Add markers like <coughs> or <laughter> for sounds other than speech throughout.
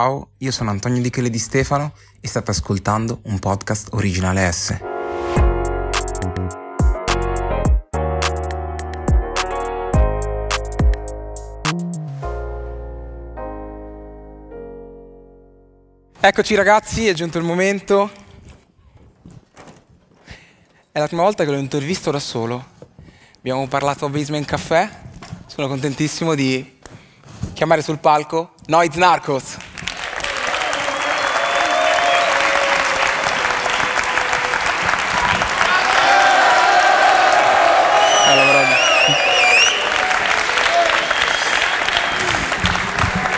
Ciao, io sono Antonio Di Chele di Stefano e state ascoltando un podcast originale S. Eccoci ragazzi, è giunto il momento. È la prima volta che lo intervisto da solo. Abbiamo parlato a Basement Café. Sono contentissimo di chiamare sul palco Noid Narcos.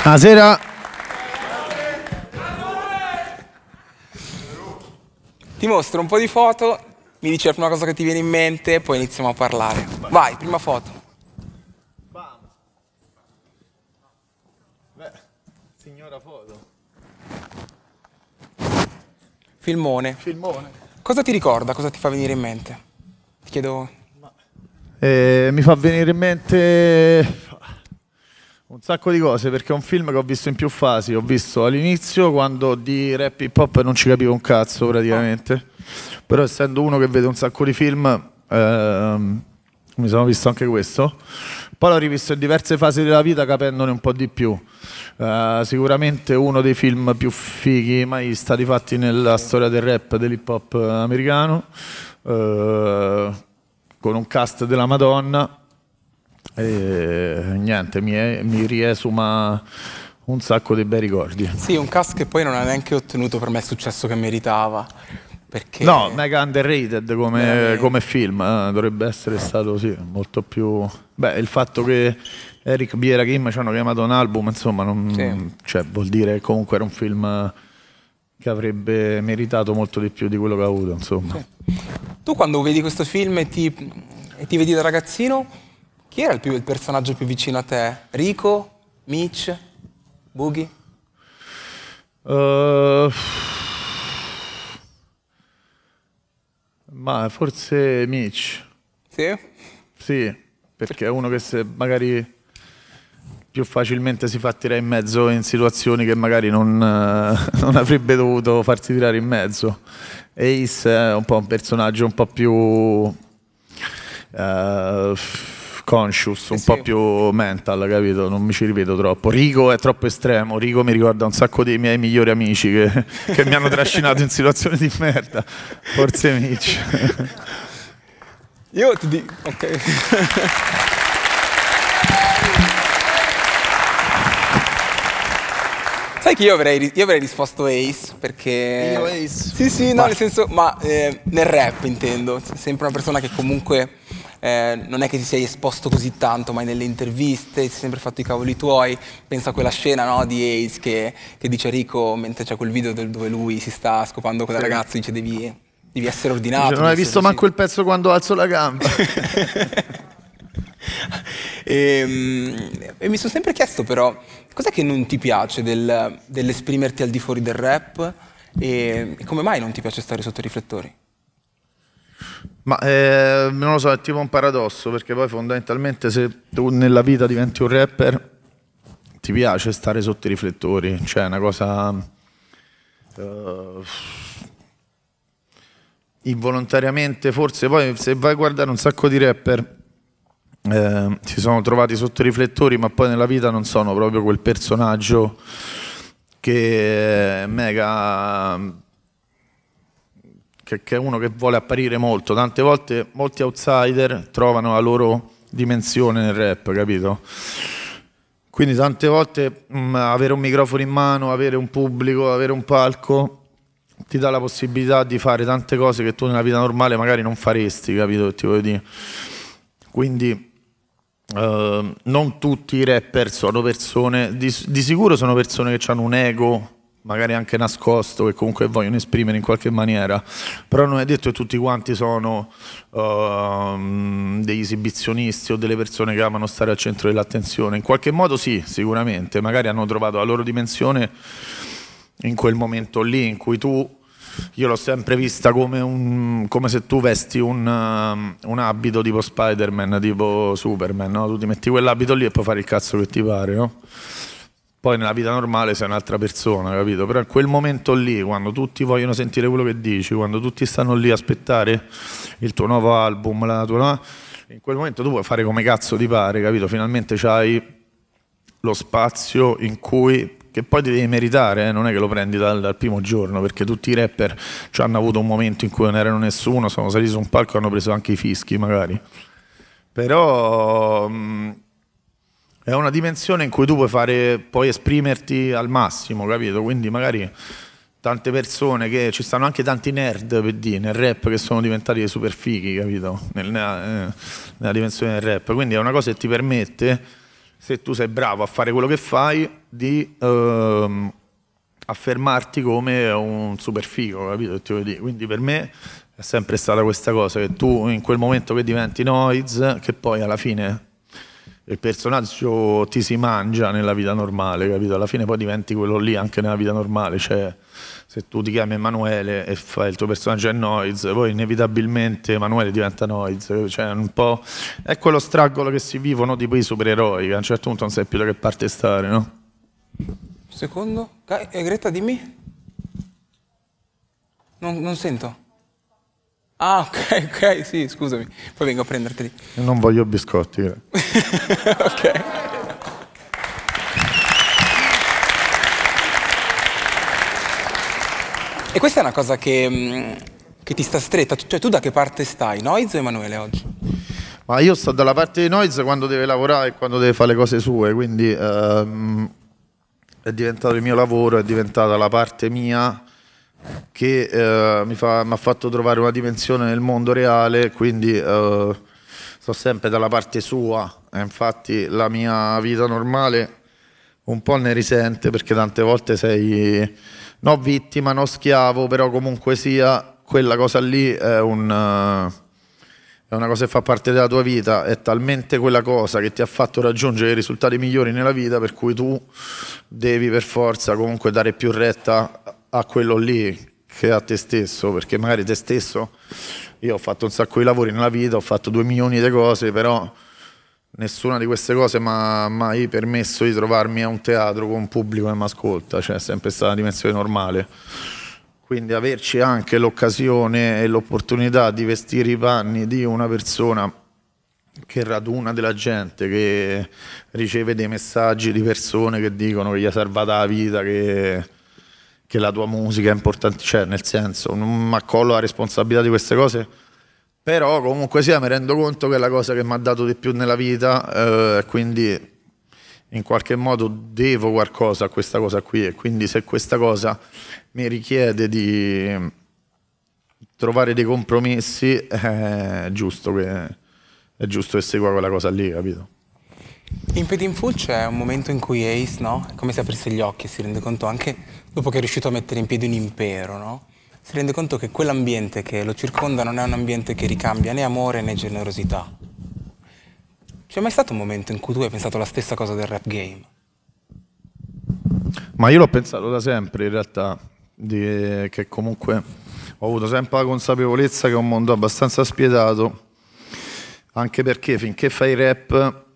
Buonasera. Ti mostro un po' di foto, mi dici la prima cosa che ti viene in mente e poi iniziamo a parlare. Vai, prima foto. Beh, signora foto. Filmone. Filmone. Cosa ti ricorda? Cosa ti fa venire in mente? Ti chiedo... Eh, mi fa venire in mente un sacco di cose perché è un film che ho visto in più fasi. Ho visto all'inizio quando di rap hip hop non ci capivo un cazzo praticamente. Però essendo uno che vede un sacco di film, ehm, mi sono visto anche questo. Poi l'ho rivisto in diverse fasi della vita capendone un po' di più. Eh, sicuramente uno dei film più fighi mai stati fatti nella storia del rap, dell'hip hop americano, eh, con un cast della Madonna. E niente, mi, è- mi riesuma un sacco di bei ricordi. Sì, un cast che poi non ha neanche ottenuto per me il successo che meritava. Perché... No, mega underrated come, come film, eh, dovrebbe essere stato sì, molto più... Beh, il fatto che Eric B. e Rakim ci hanno chiamato un album, insomma, non- Sì. cioè, vuol dire che comunque era un film che avrebbe meritato molto di più di quello che ha avuto, insomma. Tu quando vedi questo film e ti, e ti vedi da ragazzino, chi era il, più- il personaggio più vicino a te? Rico? Mitch? Boogie? Eh, ma forse Mitch. Sì? Sì, perché è uno che se magari più facilmente si fa tirare in mezzo in situazioni che magari non, eh, <laughs> non avrebbe dovuto farsi tirare in mezzo. Ace è un po' un personaggio un po' più eh, conscious, un Sì, po' più mental, capito? Non mi ci rivedo troppo. Rico è troppo estremo, Rico mi ricorda un sacco dei miei migliori amici che, <laughs> che mi hanno trascinato in situazioni di merda. Forse Mitch. Io ti dico... Ok. <laughs> Sai che io avrei, io avrei risposto Ace perché... Io Ace? Sì, sì, no, nel senso, ma eh, nel rap intendo. Sei sempre una persona che comunque eh, non è che ti sei esposto così tanto, ma nelle interviste, ti sei sempre fatto i cavoli tuoi. Pensa a quella scena no, di Ace che, che dice a Rico, mentre c'è quel video del- dove lui si sta scopando con la ragazza, dice devi, devi essere ordinato. Non hai visto manco il pezzo quando alzo la gamba. <laughs> e, mm, e mi sono sempre chiesto però, cos'è che non ti piace del- dell'esprimerti al di fuori del rap e, e come mai non ti piace stare sotto i riflettori? Ma eh, non lo so, è tipo un paradosso, perché poi fondamentalmente se tu nella vita diventi un rapper, ti piace stare sotto i riflettori, cioè è una cosa... eh, involontariamente, forse poi se vai a guardare un sacco di rapper eh, si sono trovati sotto i riflettori, ma poi nella vita non sono proprio quel personaggio che è mega che, che è uno che vuole apparire molto. Tante volte molti outsider trovano la loro dimensione nel rap, capito? Quindi tante volte mh, avere un microfono in mano, avere un pubblico, avere un palco ti dà la possibilità di fare tante cose che tu nella vita normale magari non faresti, capito ti voglio dire? Quindi eh, non tutti i rapper sono persone, di, di sicuro sono persone che hanno un ego, magari anche nascosto, che comunque vogliono esprimere in qualche maniera, però non è detto che tutti quanti sono ehm, degli esibizionisti o delle persone che amano stare al centro dell'attenzione. In qualche modo sì, sicuramente, magari hanno trovato la loro dimensione in quel momento lì in cui tu io l'ho sempre vista come, un, come se tu vesti un, um, un abito tipo Spider-Man, tipo Superman, no? Tu ti metti quell'abito lì e puoi fare il cazzo che ti pare, no? Poi nella vita normale sei un'altra persona, capito? Però in quel momento lì, quando tutti vogliono sentire quello che dici, quando tutti stanno lì a aspettare il tuo nuovo album, la tua... in quel momento tu puoi fare come cazzo ti pare, capito? Finalmente c'hai lo spazio in cui che poi ti devi meritare, eh? non è che lo prendi dal, dal, primo giorno, perché tutti i rapper hanno avuto un momento in cui non erano nessuno, sono saliti su un palco e hanno preso anche i fischi magari. Però mh, è una dimensione in cui tu puoi fare, puoi esprimerti al massimo, capito? Quindi magari tante persone che ci stanno anche tanti nerd per dire, nel rap che sono diventati super fighi, capito? Nella, eh, nella dimensione del rap. Quindi è una cosa che ti permette, se tu sei bravo a fare quello che fai, di ehm, affermarti come un super figo, capito? Quindi per me è sempre stata questa cosa che tu in quel momento che diventi noise, che poi alla fine il personaggio ti si mangia nella vita normale, capito? Alla fine poi diventi quello lì anche nella vita normale, cioè se tu ti chiami Emanuele e fai il tuo personaggio è Noiz, poi inevitabilmente Emanuele diventa Noiz, cioè un po' è quello stragolo che si vivono tipo i supereroi, che a un certo punto non sai più da che parte stare, no? Secondo? Eh, Greta, dimmi. Non, non sento. Ah, ok, ok, sì, scusami. Poi vengo a prenderteli. Io non voglio biscotti. <laughs> Ok. E questa è una cosa che, mm, che, ti sta stretta, cioè tu da che parte stai, Noiz o Emanuele oggi? Ma io sto dalla parte di Noiz quando deve lavorare e quando deve fare le cose sue, quindi ehm, è diventato il mio lavoro, è diventata la parte mia che eh, mi, fa, mi, ha fatto trovare una dimensione nel mondo reale, quindi eh, sto sempre dalla parte sua. E infatti la mia vita normale un po' ne risente perché tante volte sei no vittima, no schiavo, però comunque sia quella cosa lì è un... È una cosa che fa parte della tua vita, è talmente quella cosa che ti ha fatto raggiungere i risultati migliori nella vita per cui tu devi per forza comunque dare più retta a quello lì che a te stesso, perché magari te stesso, io ho fatto un sacco di lavori nella vita, ho fatto due milioni di cose, però nessuna di queste cose mi ha mai permesso di trovarmi a un teatro con un pubblico che mi ascolta, cioè è sempre stata una dimensione normale. Quindi averci anche l'occasione e l'opportunità di vestire i panni di una persona che raduna della gente, che riceve dei messaggi di persone che dicono che gli è salvata la vita, che che la tua musica è importante, cioè nel senso non mi accollo la responsabilità di queste cose, però comunque sia mi rendo conto che è la cosa che mi ha dato di più nella vita, eh, quindi in qualche modo devo qualcosa a questa cosa qui e quindi se questa cosa mi richiede di trovare dei compromessi è giusto che, è giusto che segua quella cosa lì, capito? In Pedin Full c'è un momento in cui Ace, no? È come se aprisse gli occhi e si rende conto anche dopo che è riuscito a mettere in piedi un impero, no? Si rende conto che quell'ambiente che lo circonda non è un ambiente che ricambia né amore né generosità. C'è mai stato un momento in cui tu hai pensato la stessa cosa del rap game? Ma io l'ho pensato da sempre in realtà, di, che comunque ho avuto sempre la consapevolezza che è un mondo abbastanza spietato, anche perché finché fai rap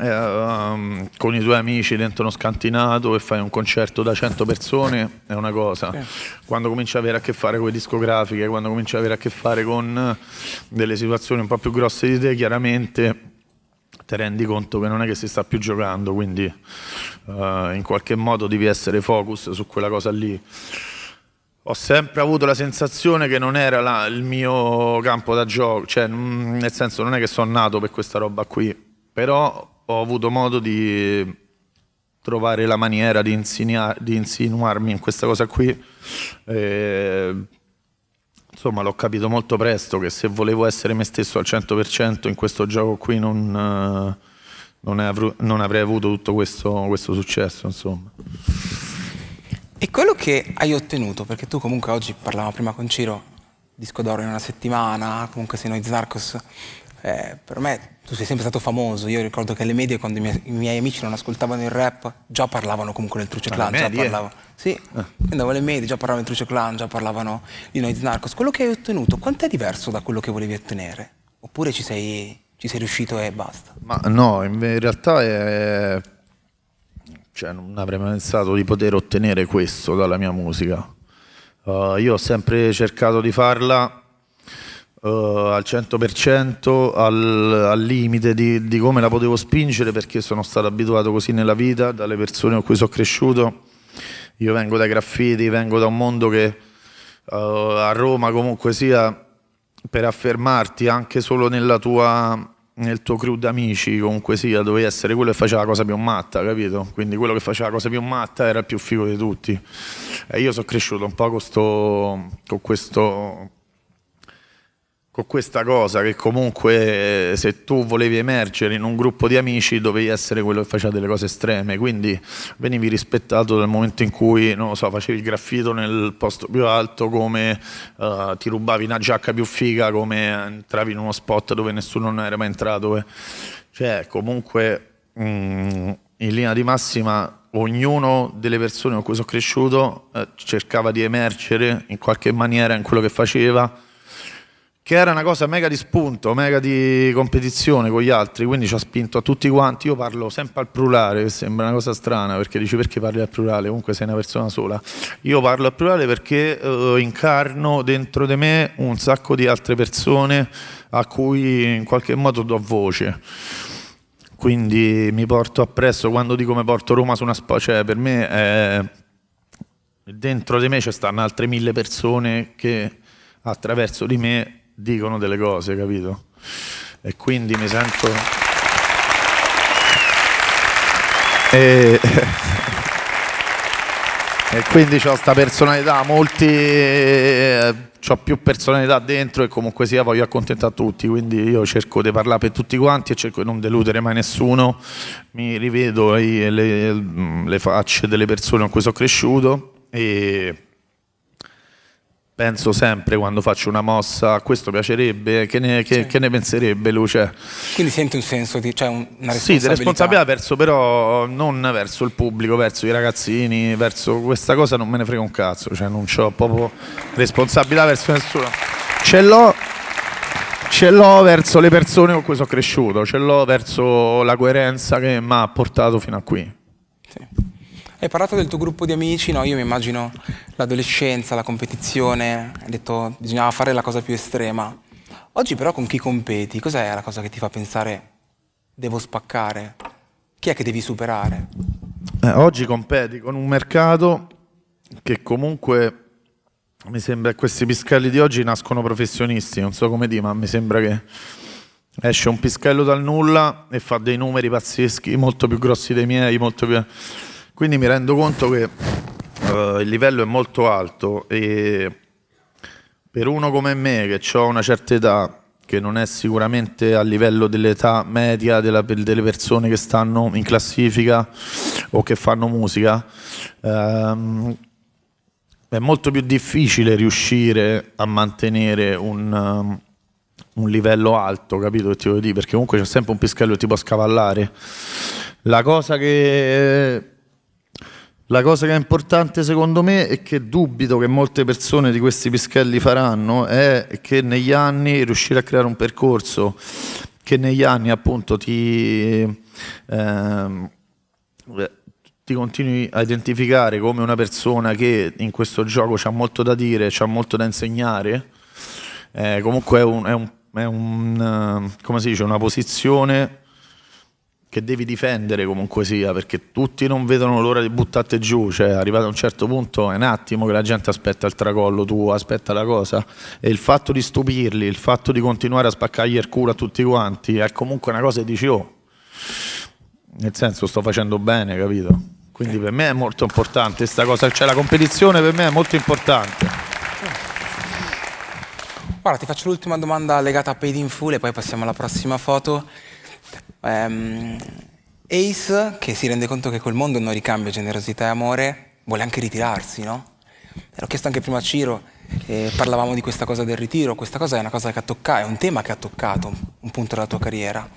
eh, um, con i tuoi amici dentro uno scantinato e fai un concerto da 100 persone è una cosa. Sì. Quando cominci ad avere a che fare con le discografiche, quando cominci ad avere a che fare con delle situazioni un po' più grosse di te, chiaramente ti rendi conto che non è che si sta più giocando, quindi uh, in qualche modo devi essere focus su quella cosa lì. Ho sempre avuto la sensazione che non era la, il mio campo da gioco, cioè nel senso non è che sono nato per questa roba qui, però ho avuto modo di trovare la maniera di, di insinuarmi in questa cosa qui. E, insomma, l'ho capito molto presto che se volevo essere me stesso al 100% in questo gioco qui non, non, avrò, non avrei avuto tutto questo, questo successo, insomma. E quello che hai ottenuto, perché tu comunque oggi parlavamo prima con Ciro, disco d'oro in una settimana, comunque sei noi Zarcos, eh, per me tu sei sempre stato famoso. Io ricordo che alle medie, quando i miei, i miei amici non ascoltavano il rap, già parlavano comunque del Truce Clan. Già parlavano. Sì, eh. andavo alle medie, già parlavano del Truce Clan, già parlavano di Noiz Narcos. Quello che hai ottenuto, quanto è diverso da quello che volevi ottenere? Oppure ci sei, ci sei riuscito e basta? Ma no, in realtà è cioè, non avrei mai pensato di poter ottenere questo dalla mia musica. Uh, io ho sempre cercato di farla uh, al 100%, al, al limite di, di, come la potevo spingere perché sono stato abituato così nella vita, dalle persone con cui sono cresciuto. Io vengo dai graffiti, vengo da un mondo che uh, a Roma comunque sia per affermarti anche solo tua nel tuo crew d'amici comunque sia dovevi essere quello che faceva la cosa più matta, capito? Quindi quello che faceva la cosa più matta era il più figo di tutti. E io sono cresciuto un po' con, sto, con questo con questa cosa che comunque se tu volevi emergere in un gruppo di amici dovevi essere quello che faceva delle cose estreme, quindi venivi rispettato dal momento in cui, so, facevi il graffito nel posto più alto, come uh, ti rubavi una giacca più figa, come entravi in uno spot dove nessuno non era mai entrato. Cioè, comunque, mm, in linea di massima, ognuno delle persone con cui sono cresciuto eh, cercava di emergere in qualche maniera in quello che faceva che era una cosa mega di spunto, mega di competizione con gli altri, quindi ci ha spinto a tutti quanti. Io parlo sempre al plurale, che sembra una cosa strana, perché dici perché parli al plurale, comunque sei una persona sola. Io parlo al plurale perché eh, incarno dentro di me un sacco di altre persone a cui in qualche modo do voce. Quindi mi porto appresso, quando dico mi porto Roma su una spalla, cioè per me è... dentro di me ci stanno altre mille persone che attraverso di me dicono delle cose, capito? E quindi mi sento... E, <laughs> e quindi ho questa personalità, molti... Eh, ho più personalità dentro e comunque sia voglio accontentare tutti, quindi io cerco di parlare per tutti quanti e cerco di non deludere mai nessuno, mi rivedo le, le, le facce delle persone con cui sono cresciuto e penso sempre quando faccio una mossa, questo piacerebbe, che ne, che, sì. che ne penserebbe Luce? Quindi senti un senso di, cioè una responsabilità? Sì, di responsabilità verso però, non verso il pubblico, verso i ragazzini, verso questa cosa non me ne frega un cazzo, cioè non ho proprio responsabilità verso nessuno. Ce l'ho, ce l'ho verso le persone con cui sono cresciuto, ce l'ho verso la coerenza che mi ha portato fino a qui. Sì. Hai parlato del tuo gruppo di amici, no? Io mi immagino l'adolescenza, la competizione, hai detto bisognava fare la cosa più estrema. Oggi però con chi competi? Cos'è la cosa che ti fa pensare devo spaccare? Chi è che devi superare? Eh, oggi competi con un mercato che comunque mi sembra che questi piscalli di oggi nascono professionisti, non so come dire, ma mi sembra che esce un pischello dal nulla e fa dei numeri pazzeschi, molto più grossi dei miei, molto più quindi mi rendo conto che uh, il livello è molto alto e per uno come me che ho una certa età, che non è sicuramente a livello dell'età media della, delle persone che stanno in classifica o che fanno musica, ehm, è molto più difficile riuscire a mantenere un, um, un livello alto, capito che ti voglio dire? Perché comunque c'è sempre un pischello che ti può scavallare. La cosa che la cosa che è importante secondo me e che dubito che molte persone di questi pischelli faranno è che negli anni riuscire a creare un percorso che negli anni appunto ti, ehm, ti continui a identificare come una persona che in questo gioco ha molto da dire, ha molto da insegnare, eh, comunque è, un, è, un, è un, come si dice, una posizione che devi difendere comunque sia, perché tutti non vedono l'ora di buttarti giù, cioè arrivato a un certo punto è un attimo che la gente aspetta il tracollo, tu aspetta la cosa e il fatto di stupirli, il fatto di continuare a spaccargli il culo a tutti quanti è comunque una cosa che dici oh, nel senso sto facendo bene, capito? Quindi per me è molto importante questa cosa, cioè la competizione per me è molto importante. Guarda, ti faccio l'ultima domanda legata a Paid in Full e poi passiamo alla prossima foto. Um, Ace, che si rende conto che quel mondo non ricambia generosità e amore, vuole anche ritirarsi, no? L'ho chiesto anche prima a Ciro, eh, parlavamo di questa cosa del ritiro, questa cosa è una cosa che ha toccato, è un tema che ha toccato un punto della tua carriera.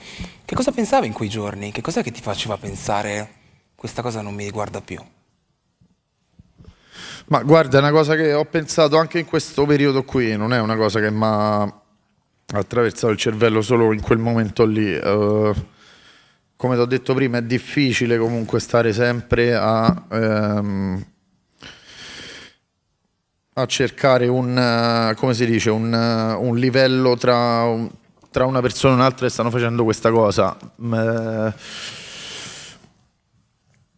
Che cosa pensavi in quei giorni? Che cos'è che ti faceva pensare questa cosa non mi riguarda più? Ma guarda, è una cosa che ho pensato anche in questo periodo qui, non è una cosa che mi ha attraversato il cervello solo in quel momento lì. Uh, come ti ho detto prima, è difficile comunque stare sempre a, ehm, a cercare un, eh, come si dice, un, eh, un livello tra, tra, una persona e un'altra che stanno facendo questa cosa. Eh,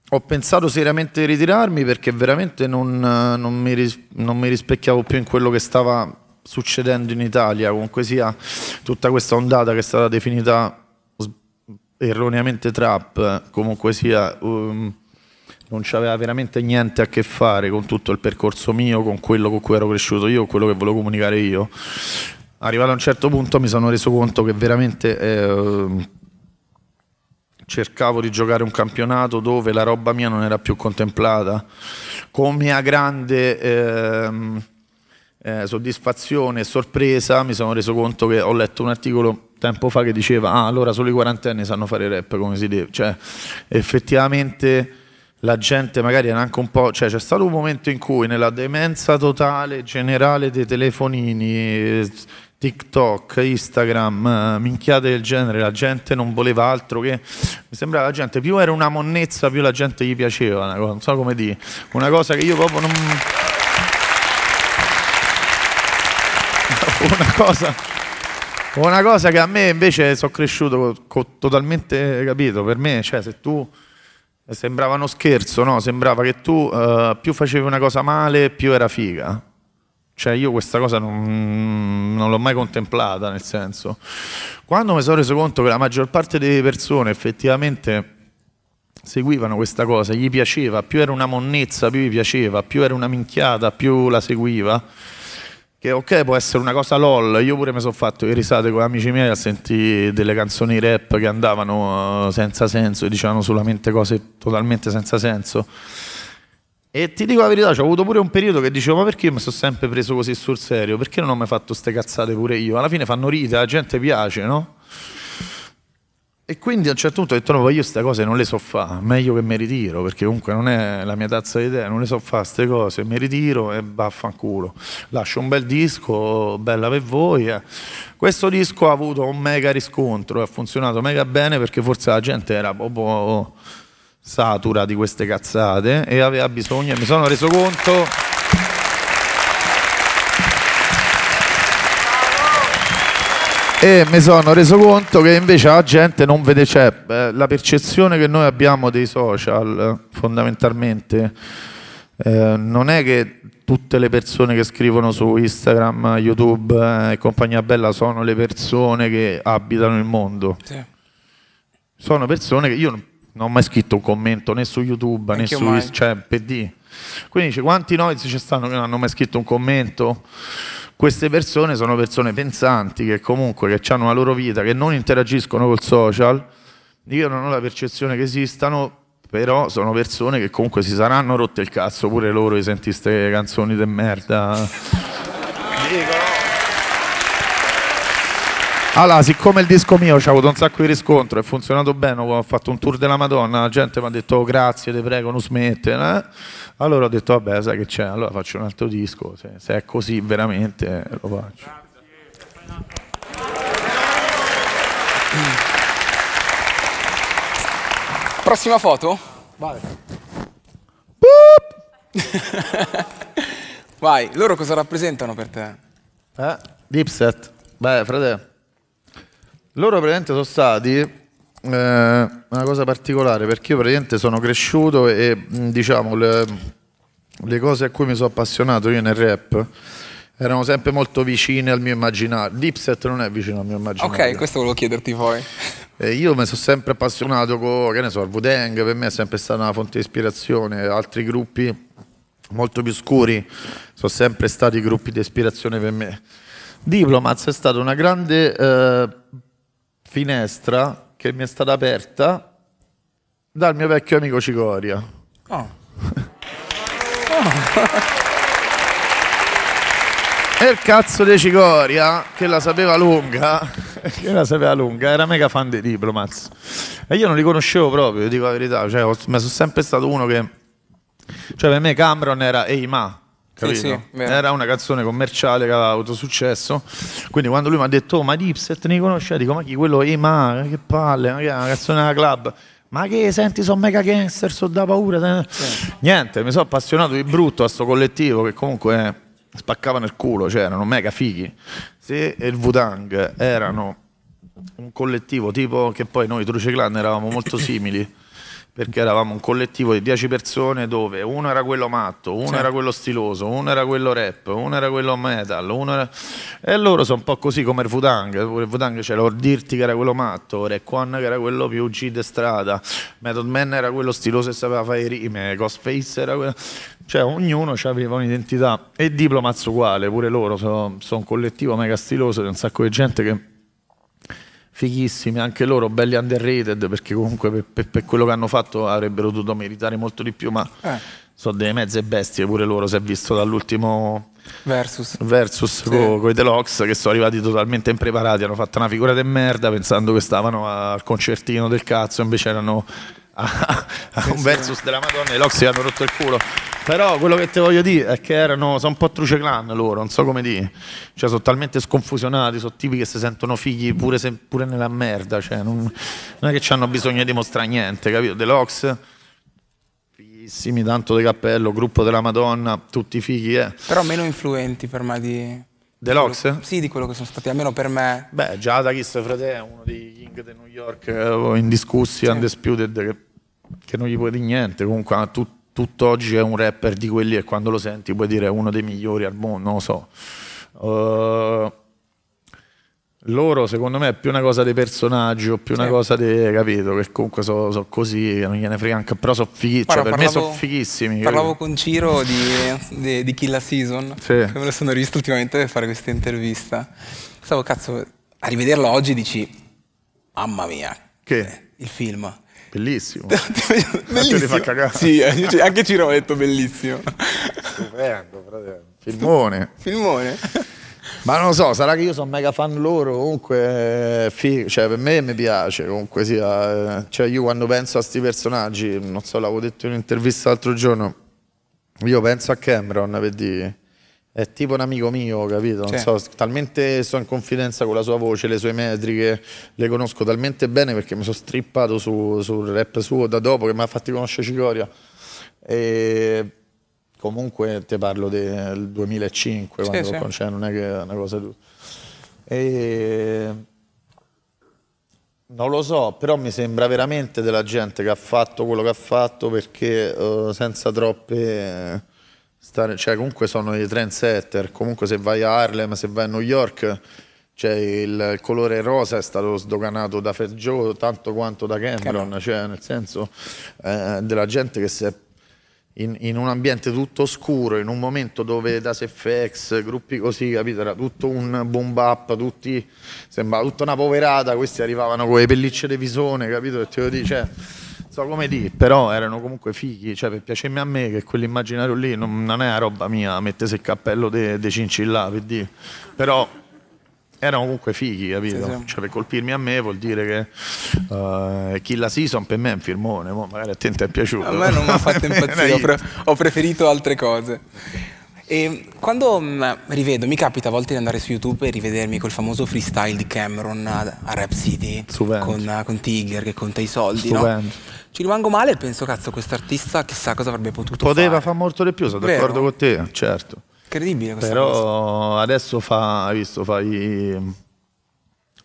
ho pensato seriamente di ritirarmi perché veramente non, non, mi non mi rispecchiavo più in quello che stava succedendo in Italia, comunque sia tutta questa ondata che è stata definita erroneamente trap, comunque sia, um, non c'aveva veramente niente a che fare con tutto il percorso mio, con quello con cui ero cresciuto io, con quello che volevo comunicare io. Arrivato a un certo punto mi sono reso conto che veramente eh, cercavo di giocare un campionato dove la roba mia non era più contemplata. Con mia grande... Eh, eh, soddisfazione e sorpresa mi sono reso conto che ho letto un articolo tempo fa che diceva ah allora solo i quarantenni sanno fare rap come si deve cioè effettivamente la gente magari era anche un po' cioè c'è stato un momento in cui nella demenza totale generale dei telefonini TikTok, Instagram, minchiate del genere, la gente non voleva altro che mi sembrava la gente più era una monnezza più la gente gli piaceva, non so come dire, una cosa che io proprio non <laughs> una cosa, una cosa che a me invece sono cresciuto co- totalmente capito. Per me, cioè, se tu sembrava uno scherzo, no? Sembrava che tu uh, più facevi una cosa male, più era figa. Cioè, io questa cosa non, non l'ho mai contemplata, nel senso. Quando mi sono reso conto che la maggior parte delle persone effettivamente seguivano questa cosa, gli piaceva, più era una monnezza, più gli piaceva, più era una minchiata, più la seguiva che ok può essere una cosa lol, io pure mi sono fatto le risate con amici miei a sentire delle canzoni rap che andavano uh, senza senso e dicevano solamente cose totalmente senza senso. E ti dico la verità, ho avuto pure un periodo che dicevo ma perché io mi sono sempre preso così sul serio? Perché non ho mai fatto ste cazzate pure io? Alla fine fanno ride, la gente piace, no? E quindi a un certo punto ho detto no, io queste cose non le so fare, meglio che mi ritiro, perché comunque non è la mia tazza di tè, non le so fare queste cose, mi ritiro e vaffanculo. Lascio un bel disco, bella per voi. Eh. Questo disco ha avuto un mega riscontro, ha funzionato mega bene perché forse la gente era proprio satura di queste cazzate e aveva bisogno, mi sono reso conto... e mi sono reso conto che invece la gente non vede, cioè la percezione che noi abbiamo dei social fondamentalmente eh, non è che tutte le persone che scrivono su Instagram, YouTube eh, e compagnia bella sono le persone che abitano il mondo. Sì. Sono persone che io non ho mai scritto un commento né su YouTube né su Instagram, cioè PD. Quindi dice quanti noizi ci stanno che non hanno mai scritto un commento? Queste persone sono persone pensanti che comunque che hanno una loro vita, che non interagiscono col social. Io non ho la percezione che esistano, però sono persone che comunque si saranno rotte il cazzo pure loro di sentire queste canzoni de merda. Allora, siccome il disco mio ci ha avuto un sacco di riscontro, è funzionato bene, ho fatto un tour della Madonna, la gente mi ha detto oh, grazie, ti prego, non smette. Eh? Allora ho detto, vabbè, sai che c'è, allora faccio un altro disco, se, se è così veramente lo faccio. Prossima foto? Vai. <laughs> Vai, loro cosa rappresentano per te? Eh? Dipset. Beh, frate. Loro praticamente sono stati eh, una cosa particolare perché io praticamente sono cresciuto e diciamo le, le cose a cui mi sono appassionato io nel rap erano sempre molto vicine al mio immaginario. Dipset non è vicino al mio immaginario. Ok, questo volevo chiederti poi. E io mi sono sempre appassionato con, che ne so, il Wu-Tang, per me è sempre stata una fonte di ispirazione, altri gruppi molto più scuri sono sempre stati gruppi di ispirazione per me. Diplomats è stata una grande eh, finestra che mi è stata aperta dal mio vecchio amico Cicoria. Oh. oh. <laughs> E il cazzo di Cicoria, che la sapeva lunga, <laughs> che la sapeva lunga, era mega fan dei Diplomats. E io non li conoscevo proprio, dico la verità, cioè, ma sono sempre stato uno che... Cioè per me Cameron era Ehi ma, capito? sì, vero. Era una canzone commerciale che aveva avuto successo. Quindi quando lui mi ha detto, oh, ma Dipset ne conosce? Dico, ma chi quello? Eh, ma che palle, ma che è una canzone della club? Ma che senti, sono mega gangster, sono da paura. Niente, mi sono appassionato di brutto a sto collettivo che comunque eh, spaccava nel culo, cioè erano mega fighi. Se il Wutang erano un collettivo tipo che poi noi Truce Clan eravamo molto simili perché eravamo un collettivo di 10 persone dove uno era quello matto, uno Sì. era quello stiloso, uno era quello rap, uno era quello metal, uno era... e loro sono un po' così come il Wutang, pure il Wutang c'era Dirty che era quello matto, Raekwon che era quello più G de strada, Method Man era quello stiloso e sapeva fare i rime, Ghostface era quello... Cioè ognuno aveva un'identità e Diplomats uguale, pure loro sono, sono un collettivo mega stiloso di un sacco di gente che fighissimi, anche loro belli underrated perché comunque per, per- per quello che hanno fatto avrebbero dovuto meritare molto di più, ma Eh. sono delle mezze bestie pure loro, si è visto dall'ultimo Versus. versus con i Deluxe che sono arrivati totalmente impreparati, hanno fatto una figura di merda pensando che stavano al concertino del cazzo, invece erano a, a un versus della Madonna e gli hanno rotto il culo. Però quello che ti voglio dire è che erano, sono un po' truce clan loro, non so come dire. Cioè sono talmente sconfusionati, sono tipi che si sentono figli pure, se- pure nella merda, cioè non, non è che hanno bisogno di dimostrare niente, capito? Deluxe fighissimi, tanto di cappello, gruppo della Madonna, tutti fighi, eh. Però meno influenti per me di... Deluxe? Sì, di quello che sono stati, almeno per me. Beh, già da Kiss Frate è uno dei King di New York eh, indiscussi, undisputed, che, che non gli puoi dire niente. Comunque, ah, tu- tutt'oggi è un rapper di quelli e quando lo senti puoi dire è uno dei migliori al mondo, non lo so. Uh, loro, secondo me, è più una cosa di personaggio, più una Sì. cosa di capito, che comunque sono così, non gliene frega anche, però sono fighi, cioè, per me sono fighissimi. Parlavo capito? con Ciro di, di, di Kill la Season, Sì. che me lo sono rivisto ultimamente per fare questa intervista. Stavo, cazzo, a rivederlo oggi dici, mamma mia, Che? il film. Bellissimo. <laughs> bellissimo. Sì, anche Ciro ha detto bellissimo. Stupendo, fratello. Filmone. Filmone. Ma non lo so, sarà che io sono mega fan loro, comunque, eh, cioè per me mi piace, comunque sia, eh, cioè io quando penso a sti personaggi, non so, l'avevo detto in un'intervista l'altro giorno, io penso a Cameron, per dire, è tipo un amico mio, capito? Non Sì. so, talmente sto in confidenza con la sua voce, le sue metriche, le conosco talmente bene perché mi sono strippato su- sul rap suo da dopo che mi ha fatti conoscere Cicoria. E comunque te parlo del 2005, Sì, quando, sì. cioè, non è che è una cosa. E non lo so, però mi sembra veramente della gente che ha fatto quello che ha fatto perché eh, senza troppe stare, cioè comunque sono i trendsetter, comunque se vai a Harlem, se vai a New York, cioè il, colore rosa è stato sdoganato da Joe tanto quanto da Cameron, cioè nel senso eh, della gente che si è in, in un ambiente tutto oscuro, in un momento dove da FX, gruppi così, capito? Era tutto un boom bap, tutti, sembrava tutta una poverata, questi arrivavano con le pellicce di visone, capito? E te lo dico, cioè, so come dire, però erano comunque fighi, cioè per piacermi a me che quell'immaginario lì non, non è una roba mia, mettese il cappello dei cincillà, per dire. però erano comunque fighi, capito? Sì, sì. Cioè per colpirmi a me vuol dire che uh, Kill la Season per me è un filmone, mo magari a te non ti è piaciuto. A me non mi ha fatto <laughs> impazzire, ho, pre- ho preferito altre cose. E quando mh, rivedo, mi capita a volte di andare su YouTube e rivedermi quel famoso freestyle di Cameron a, a Rap City Stupendo. con, con Tiger che conta i soldi, no? Stupendo. Ci rimango male e penso, cazzo, quest'artista chissà cosa avrebbe potuto Poteva fare. fare molto di più, sono Vero? d'accordo con te, certo. Incredibile questa cosa. Però adesso fa, hai visto, fai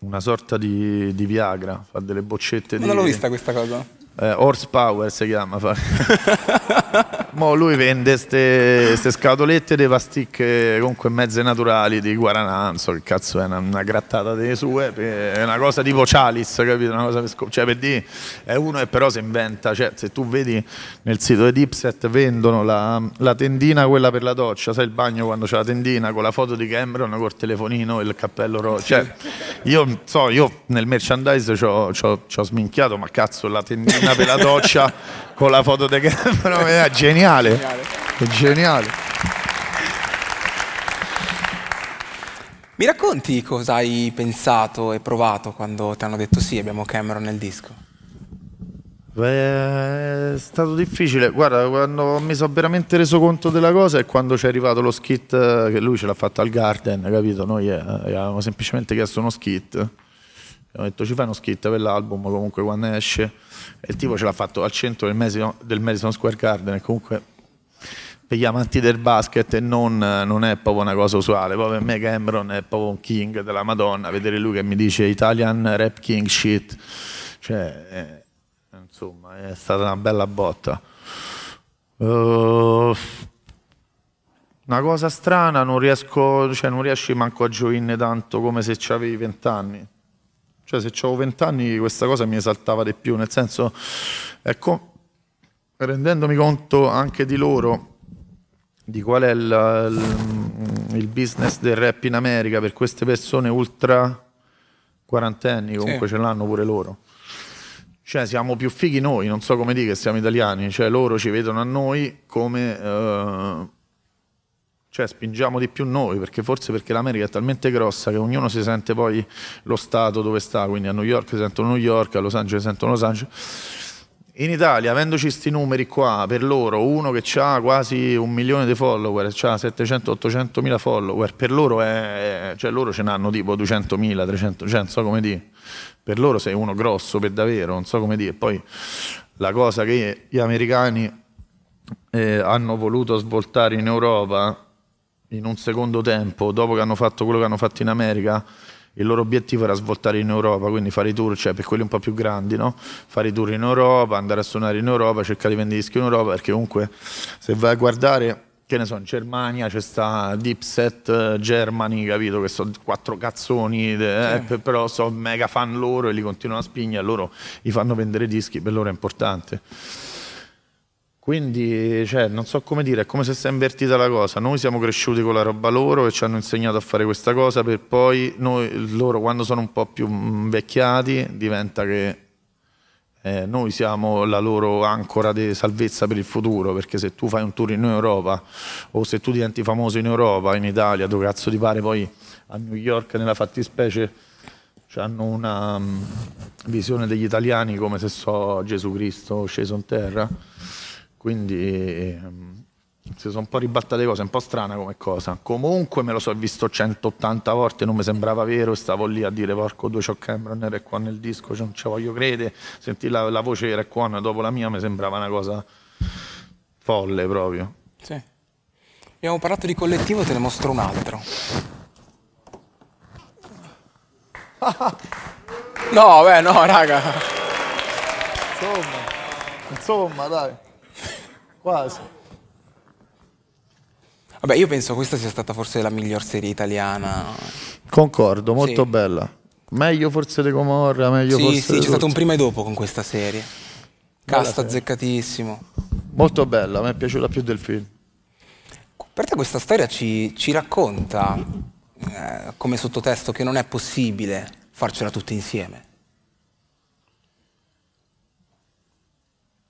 una sorta di, di Viagra, fa delle boccette di... Non l'ho vista questa cosa. Eh, horsepower si chiama. fa- <laughs> Mo lui vende queste scatolette di pasticche comunque mezze naturali di guaranà, non so che cazzo è, una, una grattata delle sue, è una cosa tipo Chalice, capito? Una cosa per, cioè, per dire, è uno che però si inventa, cioè se tu vedi nel sito di Dipset vendono la, la tendina quella per la doccia, sai il bagno quando c'è la tendina con la foto di Cameron col telefonino e il cappello rosa, cioè io so, io nel merchandise ci ho sminchiato, ma cazzo la tendina per la doccia <laughs> con la foto di Cameron è geniale, Geniale. è geniale. Mi racconti cosa hai pensato e provato quando ti hanno detto sì, abbiamo Cameron nel disco? Beh, è stato difficile. Guarda, quando mi sono veramente reso conto della cosa è quando ci è arrivato lo skit eh, che lui ce l'ha fatto al Garden, capito? Noi eh, avevamo semplicemente chiesto uno skit. Abbiamo detto ci fai uno skit per l'album comunque quando esce. E il tipo ce l'ha fatto al centro del Madison, del Madison Square Garden e comunque per gli amanti del basket non, non, è proprio una cosa usuale. Poi per me Cameron è proprio un king della Madonna. Vedere lui che mi dice Italian rap king shit. Cioè... Eh, insomma, è stata una bella botta. Uh, una cosa strana, non riesco, cioè non riesci manco a gioire tanto come se avevi vent'anni. Cioè se avevo vent'anni questa cosa mi esaltava di più, nel senso, ecco, rendendomi conto anche di loro, di qual è il, il, il business del rap in America per queste persone ultra quarantenni, comunque sì. ce l'hanno pure loro cioè siamo più fighi noi, non so come dire che siamo italiani, cioè loro ci vedono a noi come... Uh, cioè spingiamo di più noi, perché forse perché l'America è talmente grossa che ognuno si sente poi lo stato dove sta, quindi a New York si sentono New York, a Los Angeles sentono Los Angeles. In Italia, avendoci questi numeri qua, per loro, uno che ha quasi un milione di follower, ha 700-800 mila follower, per loro è, cioè loro ce n'hanno tipo 200 mila, 300, cioè non so come dire per loro sei uno grosso per davvero, non so come dire. Poi la cosa che gli americani eh, hanno voluto svoltare in Europa in un secondo tempo, dopo che hanno fatto quello che hanno fatto in America, il loro obiettivo era svoltare in Europa, quindi fare i tour, cioè per quelli un po' più grandi, no? fare i tour in Europa, andare a suonare in Europa, cercare di vendere dischi in Europa, perché comunque se vai a guardare che ne so, in Germania c'è sta Dipset uh, Germany, capito? Che sono quattro cazzoni, eh, sì. però sono mega fan loro e li continuano a spingere, loro gli fanno vendere dischi, per loro è importante. Quindi, cioè, non so come dire, è come se si è invertita la cosa. Noi siamo cresciuti con la roba loro e ci hanno insegnato a fare questa cosa, per poi noi, loro, quando sono un po' più invecchiati, diventa che eh, noi siamo la loro ancora di salvezza per il futuro, perché se tu fai un tour in Europa o se tu diventi famoso in Europa, in Italia, dove cazzo ti pare poi a New York nella fattispecie hanno una um, visione degli italiani come se so Gesù Cristo sceso in terra, quindi um, si sono un po' ribaltate cose, un po' strana come cosa. Comunque me lo so visto 180 volte, non mi sembrava vero, stavo lì a dire porco due Chuck Cameron era qua nel disco, non ci voglio credere, sentì la, la voce era qua dopo la mia mi sembrava una cosa folle proprio. Sì. Abbiamo parlato di collettivo, te ne mostro un altro. <laughs> no, beh, no, raga. Insomma, insomma, dai. Quasi. Vabbè, io penso questa sia stata forse la miglior serie italiana. Concordo, molto sì. bella. Meglio forse di Comorra, meglio sì, forse. Sì, c'è stato un prima e dopo con questa serie. Cast azzeccatissimo. Molto bella, mi è piaciuta più del film. Per te questa storia ci, ci racconta eh, come sottotesto che non è possibile farcela tutti insieme.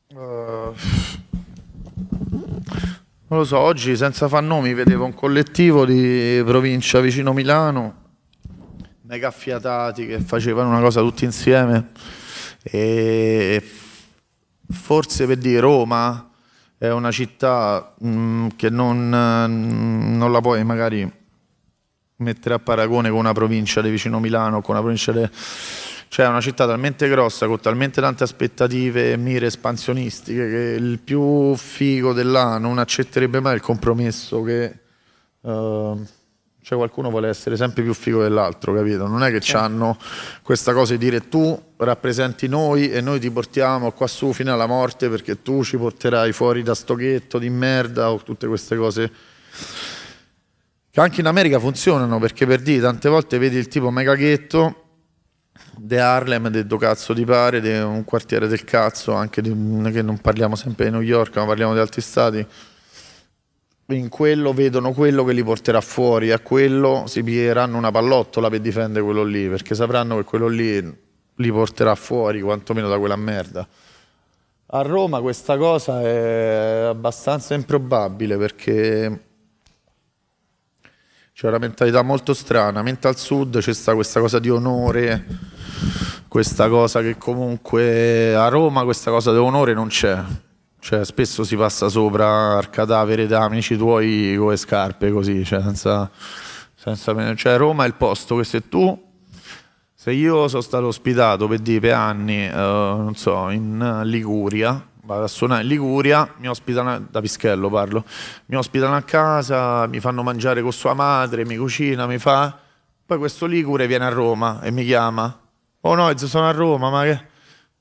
Uh, non lo so, oggi senza far nomi vedevo un collettivo di provincia vicino Milano, mega affiatati che facevano una cosa tutti insieme. E forse per dire Roma è una città mh, mm, che non, non, la puoi magari mettere a paragone con una provincia di vicino Milano, con una provincia di cioè è una città talmente grossa, con talmente tante aspettative e mire espansionistiche, che il più figo dell'anno non accetterebbe mai il compromesso che uh, cioè qualcuno vuole essere sempre più figo dell'altro, capito? Non è che sì. hanno questa cosa di dire tu rappresenti noi e noi ti portiamo qua su fino alla morte perché tu ci porterai fuori da sto ghetto di merda o tutte queste cose che anche in America funzionano perché per dire tante volte vedi il tipo mega ghetto De Harlem, de Do cazzo di pare, di un quartiere del cazzo, anche di, che non parliamo sempre di New York, ma parliamo di altri stati. In quello vedono quello che li porterà fuori, a quello si piglieranno una pallottola per difendere quello lì, perché sapranno che quello lì li porterà fuori, quantomeno da quella merda. A Roma questa cosa è abbastanza improbabile perché c'è una mentalità molto strana, mentre al sud c'è sta questa cosa di onore questa cosa che comunque a Roma questa cosa dell'onore non c'è. Cioè, spesso si passa sopra al cadavere da amici tuoi con le scarpe, così, cioè, senza, senza... Cioè, Roma è il posto che se tu se io sono stato ospitato per dire per anni, uh, non so, in Liguria, vado a suonare in Liguria, mi ospitano, da Pischello parlo, mi ospitano a casa, mi fanno mangiare con sua madre, mi cucina, mi fa... Poi questo Ligure viene a Roma e mi chiama. Oh no, sono a Roma, ma che...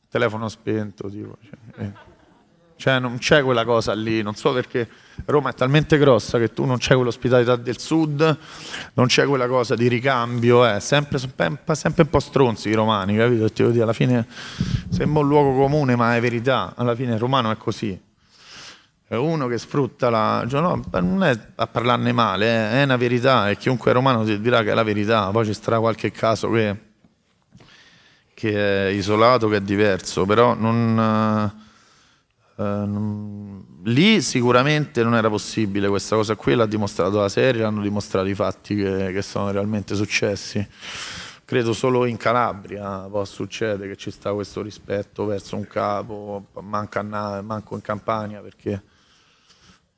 Telefono spento, tipo. Cioè, eh. Cioè non c'è quella cosa lì, non so perché Roma è talmente grossa che tu non c'è quell'ospitalità del sud, non c'è quella cosa di ricambio, è sempre, sempre un po' stronzi i romani, capito? Ti dire, alla fine sembra un luogo comune ma è verità, alla fine il romano è così. È uno che sfrutta la... Cioè no, non è a parlarne male, eh, è una verità e chiunque è romano ti dirà che è la verità, poi ci sarà qualche caso che, che è isolato, che è diverso, però non lì sicuramente non era possibile questa cosa qui, l'ha dimostrato la serie, l'hanno dimostrato i fatti che, che, sono realmente successi. Credo solo in Calabria può succedere che ci sta questo rispetto verso un capo, manca manco in Campania perché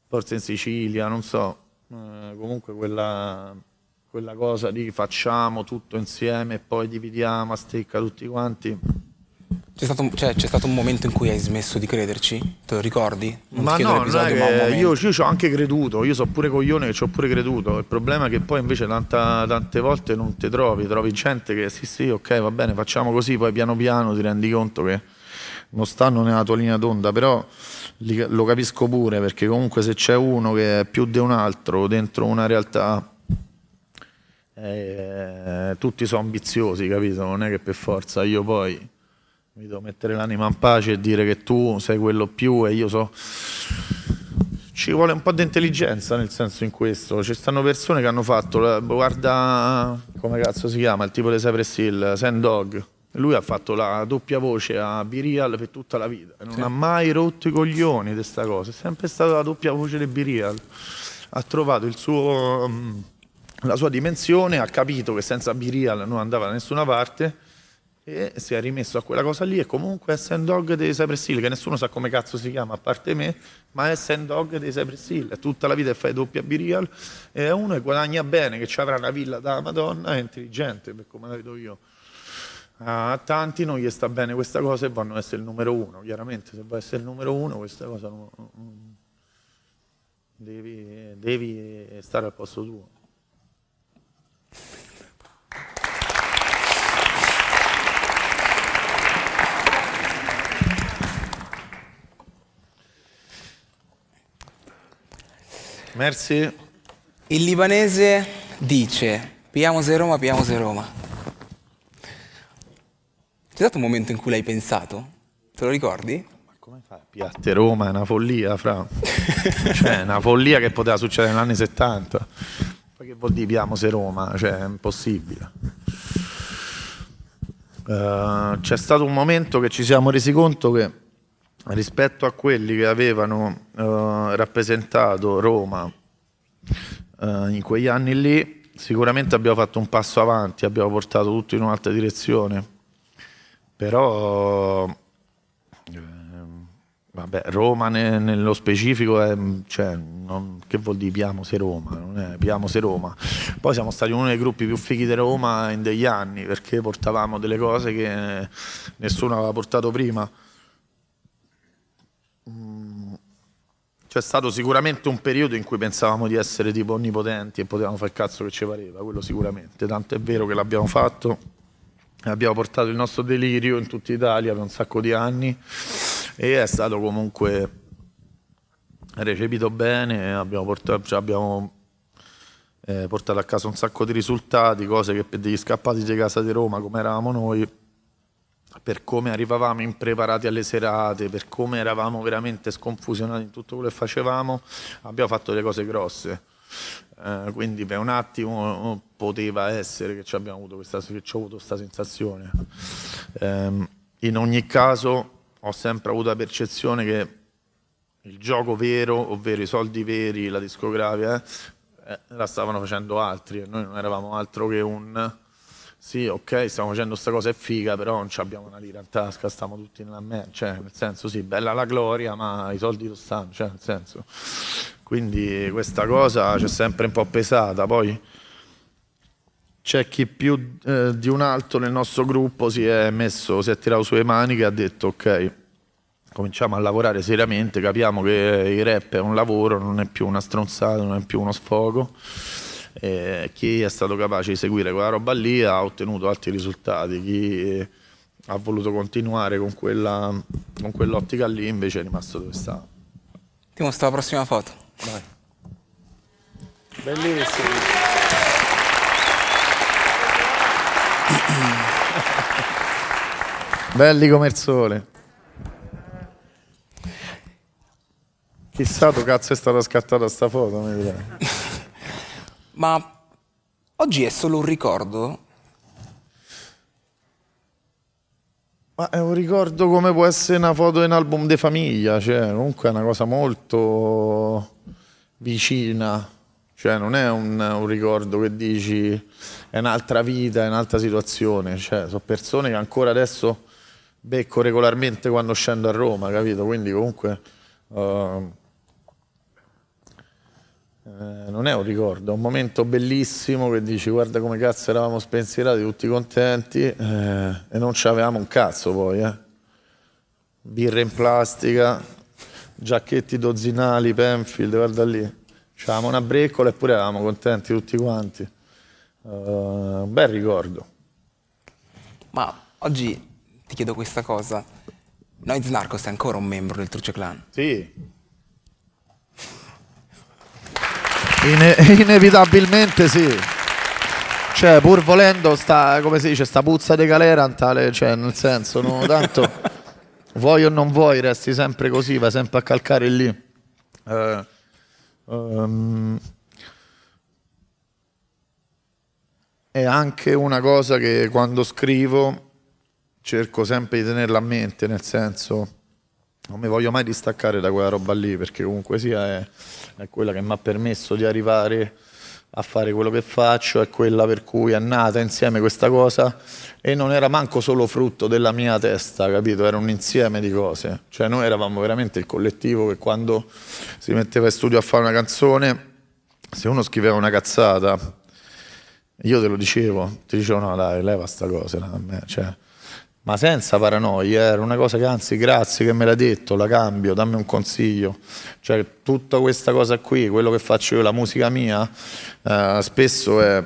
forse in Sicilia, non so, uh, comunque quella, quella cosa di facciamo tutto insieme e poi dividiamo a stecca tutti quanti c'è stato, cioè, c'è stato, un momento in cui hai smesso di crederci? Te lo ricordi? Non ma no, non è io, io ci ho anche creduto, io so pure coglione che ci ho pure creduto. Il problema è che poi invece tanta, tante volte non ti trovi, trovi gente che sì sì ok va bene facciamo così, poi piano piano ti rendi conto che non stanno nella tua linea d'onda, però lo capisco pure perché comunque se c'è uno che è più di un altro dentro una realtà eh, tutti sono ambiziosi, capito? Non è che per forza io poi mi devo mettere l'anima in pace e dire che tu sei quello più e io so. Ci vuole un po' di intelligenza nel senso in questo. Ci stanno persone che hanno fatto guarda come cazzo si chiama il tipo di Cypress Hill Sandog lui ha fatto la doppia voce a Birial per tutta la vita. Non sì. ha mai rotto i coglioni di questa cosa. È sempre stata la doppia voce di Birial ha trovato il suo, la sua dimensione ha capito che senza Birial non andava da nessuna parte e si è rimesso a quella cosa lì e comunque è Sandog dei Cypress Hill che nessuno sa come cazzo si chiama a parte me ma è Sandog dei Cypress Hill tutta la vita fai doppia birial e uno che guadagna bene che ci avrà una villa da Madonna è intelligente per come la vedo io. A tanti non gli sta bene questa cosa e vanno essere il numero uno chiaramente. Se vuoi essere il numero uno questa cosa non, devi, devi stare al posto tuo Merci. Il libanese dice, piamo se Roma, piamo se Roma. C'è stato un momento in cui l'hai pensato? Te lo ricordi? Ma come fai? Piatte Roma è una follia, fra. cioè, è una follia che poteva succedere negli anni 70. Poi che vuol dire piamo se Roma? Cioè, è impossibile. Uh, c'è stato un momento che ci siamo resi conto che rispetto a quelli che avevano uh, rappresentato Roma uh, in quegli anni lì, sicuramente abbiamo fatto un passo avanti, abbiamo portato tutto in un'altra direzione, però eh, vabbè, Roma ne, nello specifico è, cioè, non, che vuol dire Piamo se Roma, non è Piamo se Roma. Poi siamo stati uno dei gruppi più fighi di Roma in degli anni perché portavamo delle cose che nessuno aveva portato prima c'è stato sicuramente un periodo in cui pensavamo di essere tipo onnipotenti e potevamo fare il cazzo che ci pareva, quello sicuramente. Tanto è vero che l'abbiamo fatto, abbiamo portato il nostro delirio in tutta Italia per un sacco di anni e è stato comunque recepito bene, abbiamo portato, cioè abbiamo, eh, portato a casa un sacco di risultati, cose che per degli scappati di casa di Roma come eravamo noi per come arrivavamo impreparati alle serate, per come eravamo veramente sconfusionati in tutto quello che facevamo, abbiamo fatto delle cose grosse. Eh, quindi per un attimo poteva essere che, abbiamo avuto questa, avuto questa sensazione. Eh, in ogni caso ho sempre avuto la percezione che il gioco vero, ovvero i soldi veri, la discografia, eh, la stavano facendo altri e noi non eravamo altro che un sì, ok, stiamo facendo questa cosa è figa, però non abbiamo una lira in tasca, stiamo tutti nella merda, cioè, nel senso, sì, bella la gloria, ma i soldi lo stanno, cioè, nel senso. Quindi questa cosa c'è sempre un po' pesata, poi c'è chi più eh, di un altro nel nostro gruppo si è messo, si è tirato sulle maniche e ha detto ok, cominciamo a lavorare seriamente, capiamo che il rap è un lavoro, non è più una stronzata, non è più uno sfogo. E chi è stato capace di seguire quella roba lì ha ottenuto altri risultati, chi ha voluto continuare con, quella, con quell'ottica lì invece è rimasto dove stava. Ti mostro la prossima foto. Vai. Bellissimo. Belli come il sole. Chissà tu cazzo è stata scattata sta foto, mi direi. Ma oggi è solo un ricordo? Ma è un ricordo come può essere una foto in album di famiglia, cioè comunque è una cosa molto vicina, cioè non è un, un ricordo che dici è un'altra vita, è un'altra situazione, cioè sono persone che ancora adesso becco regolarmente quando scendo a Roma, capito? Quindi comunque uh, eh, non è un ricordo, è un momento bellissimo che dici guarda come cazzo eravamo spensierati, tutti contenti eh, e non c'avevamo un cazzo poi, eh. Birre in plastica, giacchetti dozzinali, Penfield, guarda lì. C'avevamo una breccola eppure eravamo contenti tutti quanti. Uh, un bel ricordo. Ma oggi ti chiedo questa cosa. Noiz Narcos è ancora un membro del Truce Clan? Sì, Ine- <laughs> inevitabilmente sì. Cioè, pur volendo, sta, come si dice, sta puzza di galera, tale, cioè, nel senso, no, tanto <laughs> vuoi o non vuoi, resti sempre così, vai sempre a calcare lì. Uh, um, è anche una cosa che quando scrivo cerco sempre di tenerla a mente, nel senso non mi voglio mai distaccare da quella roba lì perché comunque sia è, è quella che mi ha permesso di arrivare a fare quello che faccio, è quella per cui è nata insieme questa cosa e non era manco solo frutto della mia testa, capito? Era un insieme di cose. Cioè noi eravamo veramente il collettivo che quando si metteva in studio a fare una canzone, se uno scriveva una cazzata, io te lo dicevo, ti dicevo no dai, leva sta cosa, cioè ma senza paranoia, era una cosa che anzi grazie che me l'hai detto, la cambio, dammi un consiglio. Cioè tutta questa cosa qui, quello che faccio io, la musica mia, eh, spesso è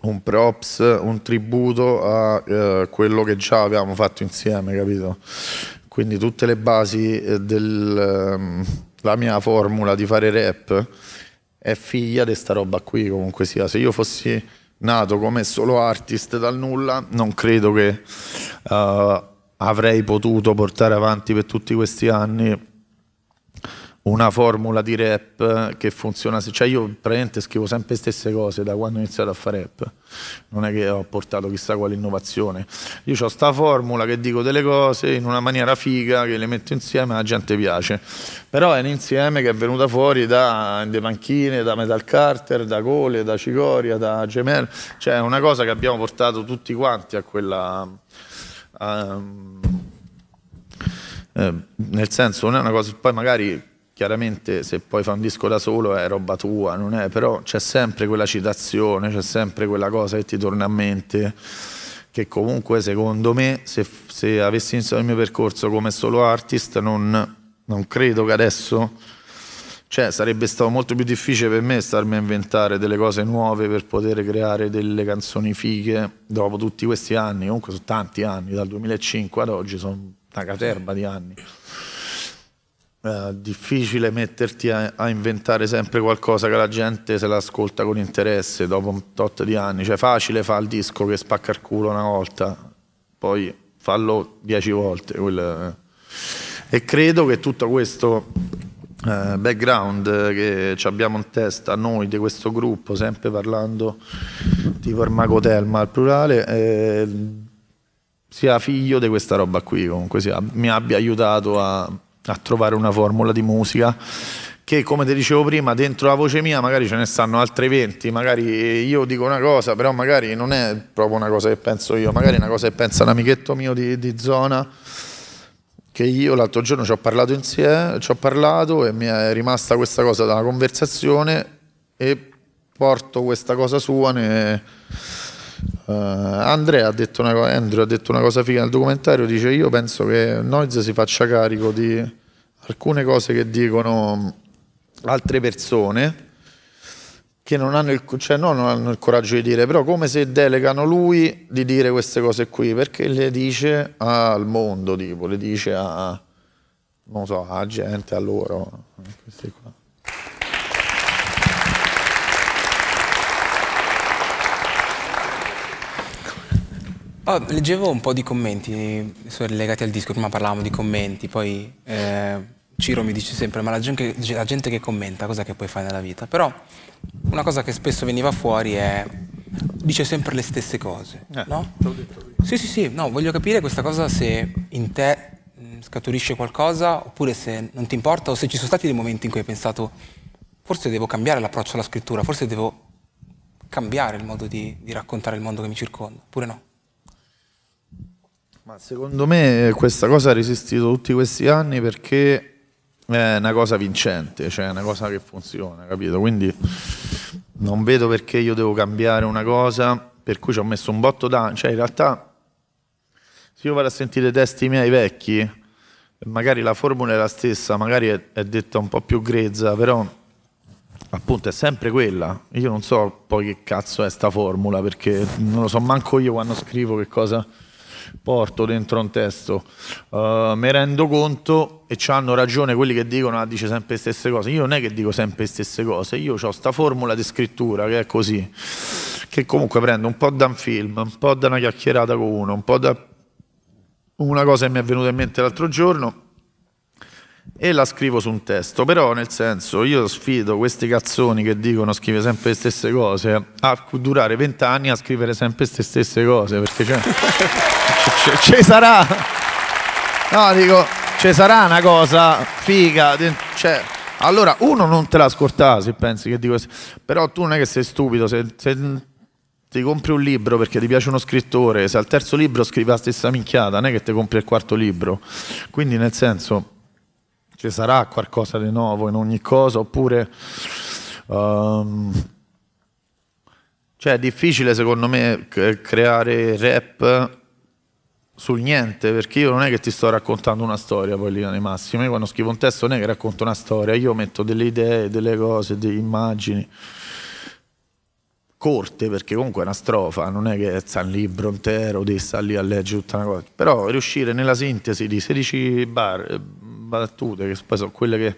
un props, un tributo a eh, quello che già avevamo fatto insieme, capito? Quindi tutte le basi eh, della ehm, mia formula di fare rap è figlia di sta roba qui comunque sia. Se io fossi nato come solo artist dal nulla, non credo che uh, avrei potuto portare avanti per tutti questi anni una formula di rap che funziona, cioè io praticamente scrivo sempre le stesse cose da quando ho iniziato a fare rap, non è che ho portato chissà quale innovazione, io ho sta formula che dico delle cose in una maniera figa, che le metto insieme e la gente piace, però è un insieme che è venuta fuori da De Panchine, da Metal Carter, da Cole, da Cicoria, da Gemel, cioè è una cosa che abbiamo portato tutti quanti a quella... A, eh, nel senso non è una cosa, poi magari chiaramente se poi fa un disco da solo è roba tua, non è, però c'è sempre quella citazione, c'è sempre quella cosa che ti torna a mente, che comunque secondo me se, se avessi iniziato il mio percorso come solo artist non, non credo che adesso, cioè sarebbe stato molto più difficile per me starmi a inventare delle cose nuove per poter creare delle canzoni fighe dopo tutti questi anni, comunque sono tanti anni, dal 2005 ad oggi sono una caterba di anni. Uh, difficile metterti a, a, inventare sempre qualcosa che la gente se l'ascolta con interesse dopo un tot di anni. Cioè, facile fa il disco che spacca il culo una volta, poi fallo dieci volte. Quel... E credo che tutto questo uh, background che abbiamo in testa noi di questo gruppo, sempre parlando di Parmaco Telma al plurale, eh, sia figlio di questa roba qui, comunque sia, mi abbia aiutato a a trovare una formula di musica che come ti dicevo prima, dentro la voce mia magari ce ne stanno altre 20, magari io dico una cosa, però magari non è proprio una cosa che penso io, magari è una cosa che pensa un amichetto mio di, di zona, che io l'altro giorno ci ho parlato insieme, ci ho parlato e mi è rimasta questa cosa dalla conversazione e porto questa cosa sua. Ne... Uh, Andrea ha detto una, Andrew ha detto una cosa figa nel documentario, dice io penso che Noise si faccia carico di alcune cose che dicono altre persone che non hanno, il, cioè non hanno il coraggio di dire, però come se delegano lui di dire queste cose qui, perché le dice al mondo, tipo, le dice a, non so, a gente, a loro. Qua. Oh, leggevo un po' di commenti legati al disco, prima parlavamo di commenti, poi eh, Ciro mi dice sempre, ma la gente, la gente che commenta, cosa che puoi fare nella vita? Però una cosa che spesso veniva fuori è, dice sempre le stesse cose, eh, no? Sì, sì, sì, no, voglio capire questa cosa se in te scaturisce qualcosa oppure se non ti importa o se ci sono stati dei momenti in cui hai pensato forse devo cambiare l'approccio alla scrittura, forse devo cambiare il modo di, di raccontare il mondo che mi circonda, oppure no? Ma secondo me questa cosa ha resistito tutti questi anni perché è una cosa vincente, cioè è una cosa che funziona, capito? Quindi non vedo perché io devo cambiare una cosa per cui ci ho messo un botto d'anni, cioè in realtà se io vado a sentire testi miei vecchi, magari la formula è la stessa, magari è, è detta un po' più grezza, però appunto è sempre quella. Io non so poi che cazzo è sta formula, perché non lo so manco io quando scrivo che cosa porto dentro un testo, uh, mi rendo conto e hanno ragione quelli che dicono ah, dice sempre le stesse cose. Io non è che dico sempre le stesse cose, io ho questa formula di scrittura che è così, che comunque prendo un po' da un film, un po' da una chiacchierata con uno, un po' da una cosa che mi è venuta in mente l'altro giorno e la scrivo su un testo, però nel senso io sfido questi cazzoni che dicono scrive sempre le stesse cose a durare vent'anni a scrivere sempre le stesse cose, perché cioè, ci sarà, no dico, ci sarà una cosa figa, cioè, allora uno non te la scortare se pensi che dico, però tu non è che sei stupido, se, se ti compri un libro perché ti piace uno scrittore, se al terzo libro scrivi la stessa minchiata, non è che ti compri il quarto libro, quindi nel senso ci sarà qualcosa di nuovo in ogni cosa, oppure... Um, cioè è difficile secondo me creare rap sul niente, perché io non è che ti sto raccontando una storia poi lì nei massimi, quando scrivo un testo non è che racconto una storia, io metto delle idee, delle cose, delle immagini corte, perché comunque è una strofa, non è che sta un libro intero, devi stare lì a leggere tutta una cosa, però riuscire nella sintesi di 16 bar, battute, che poi sono quelle che,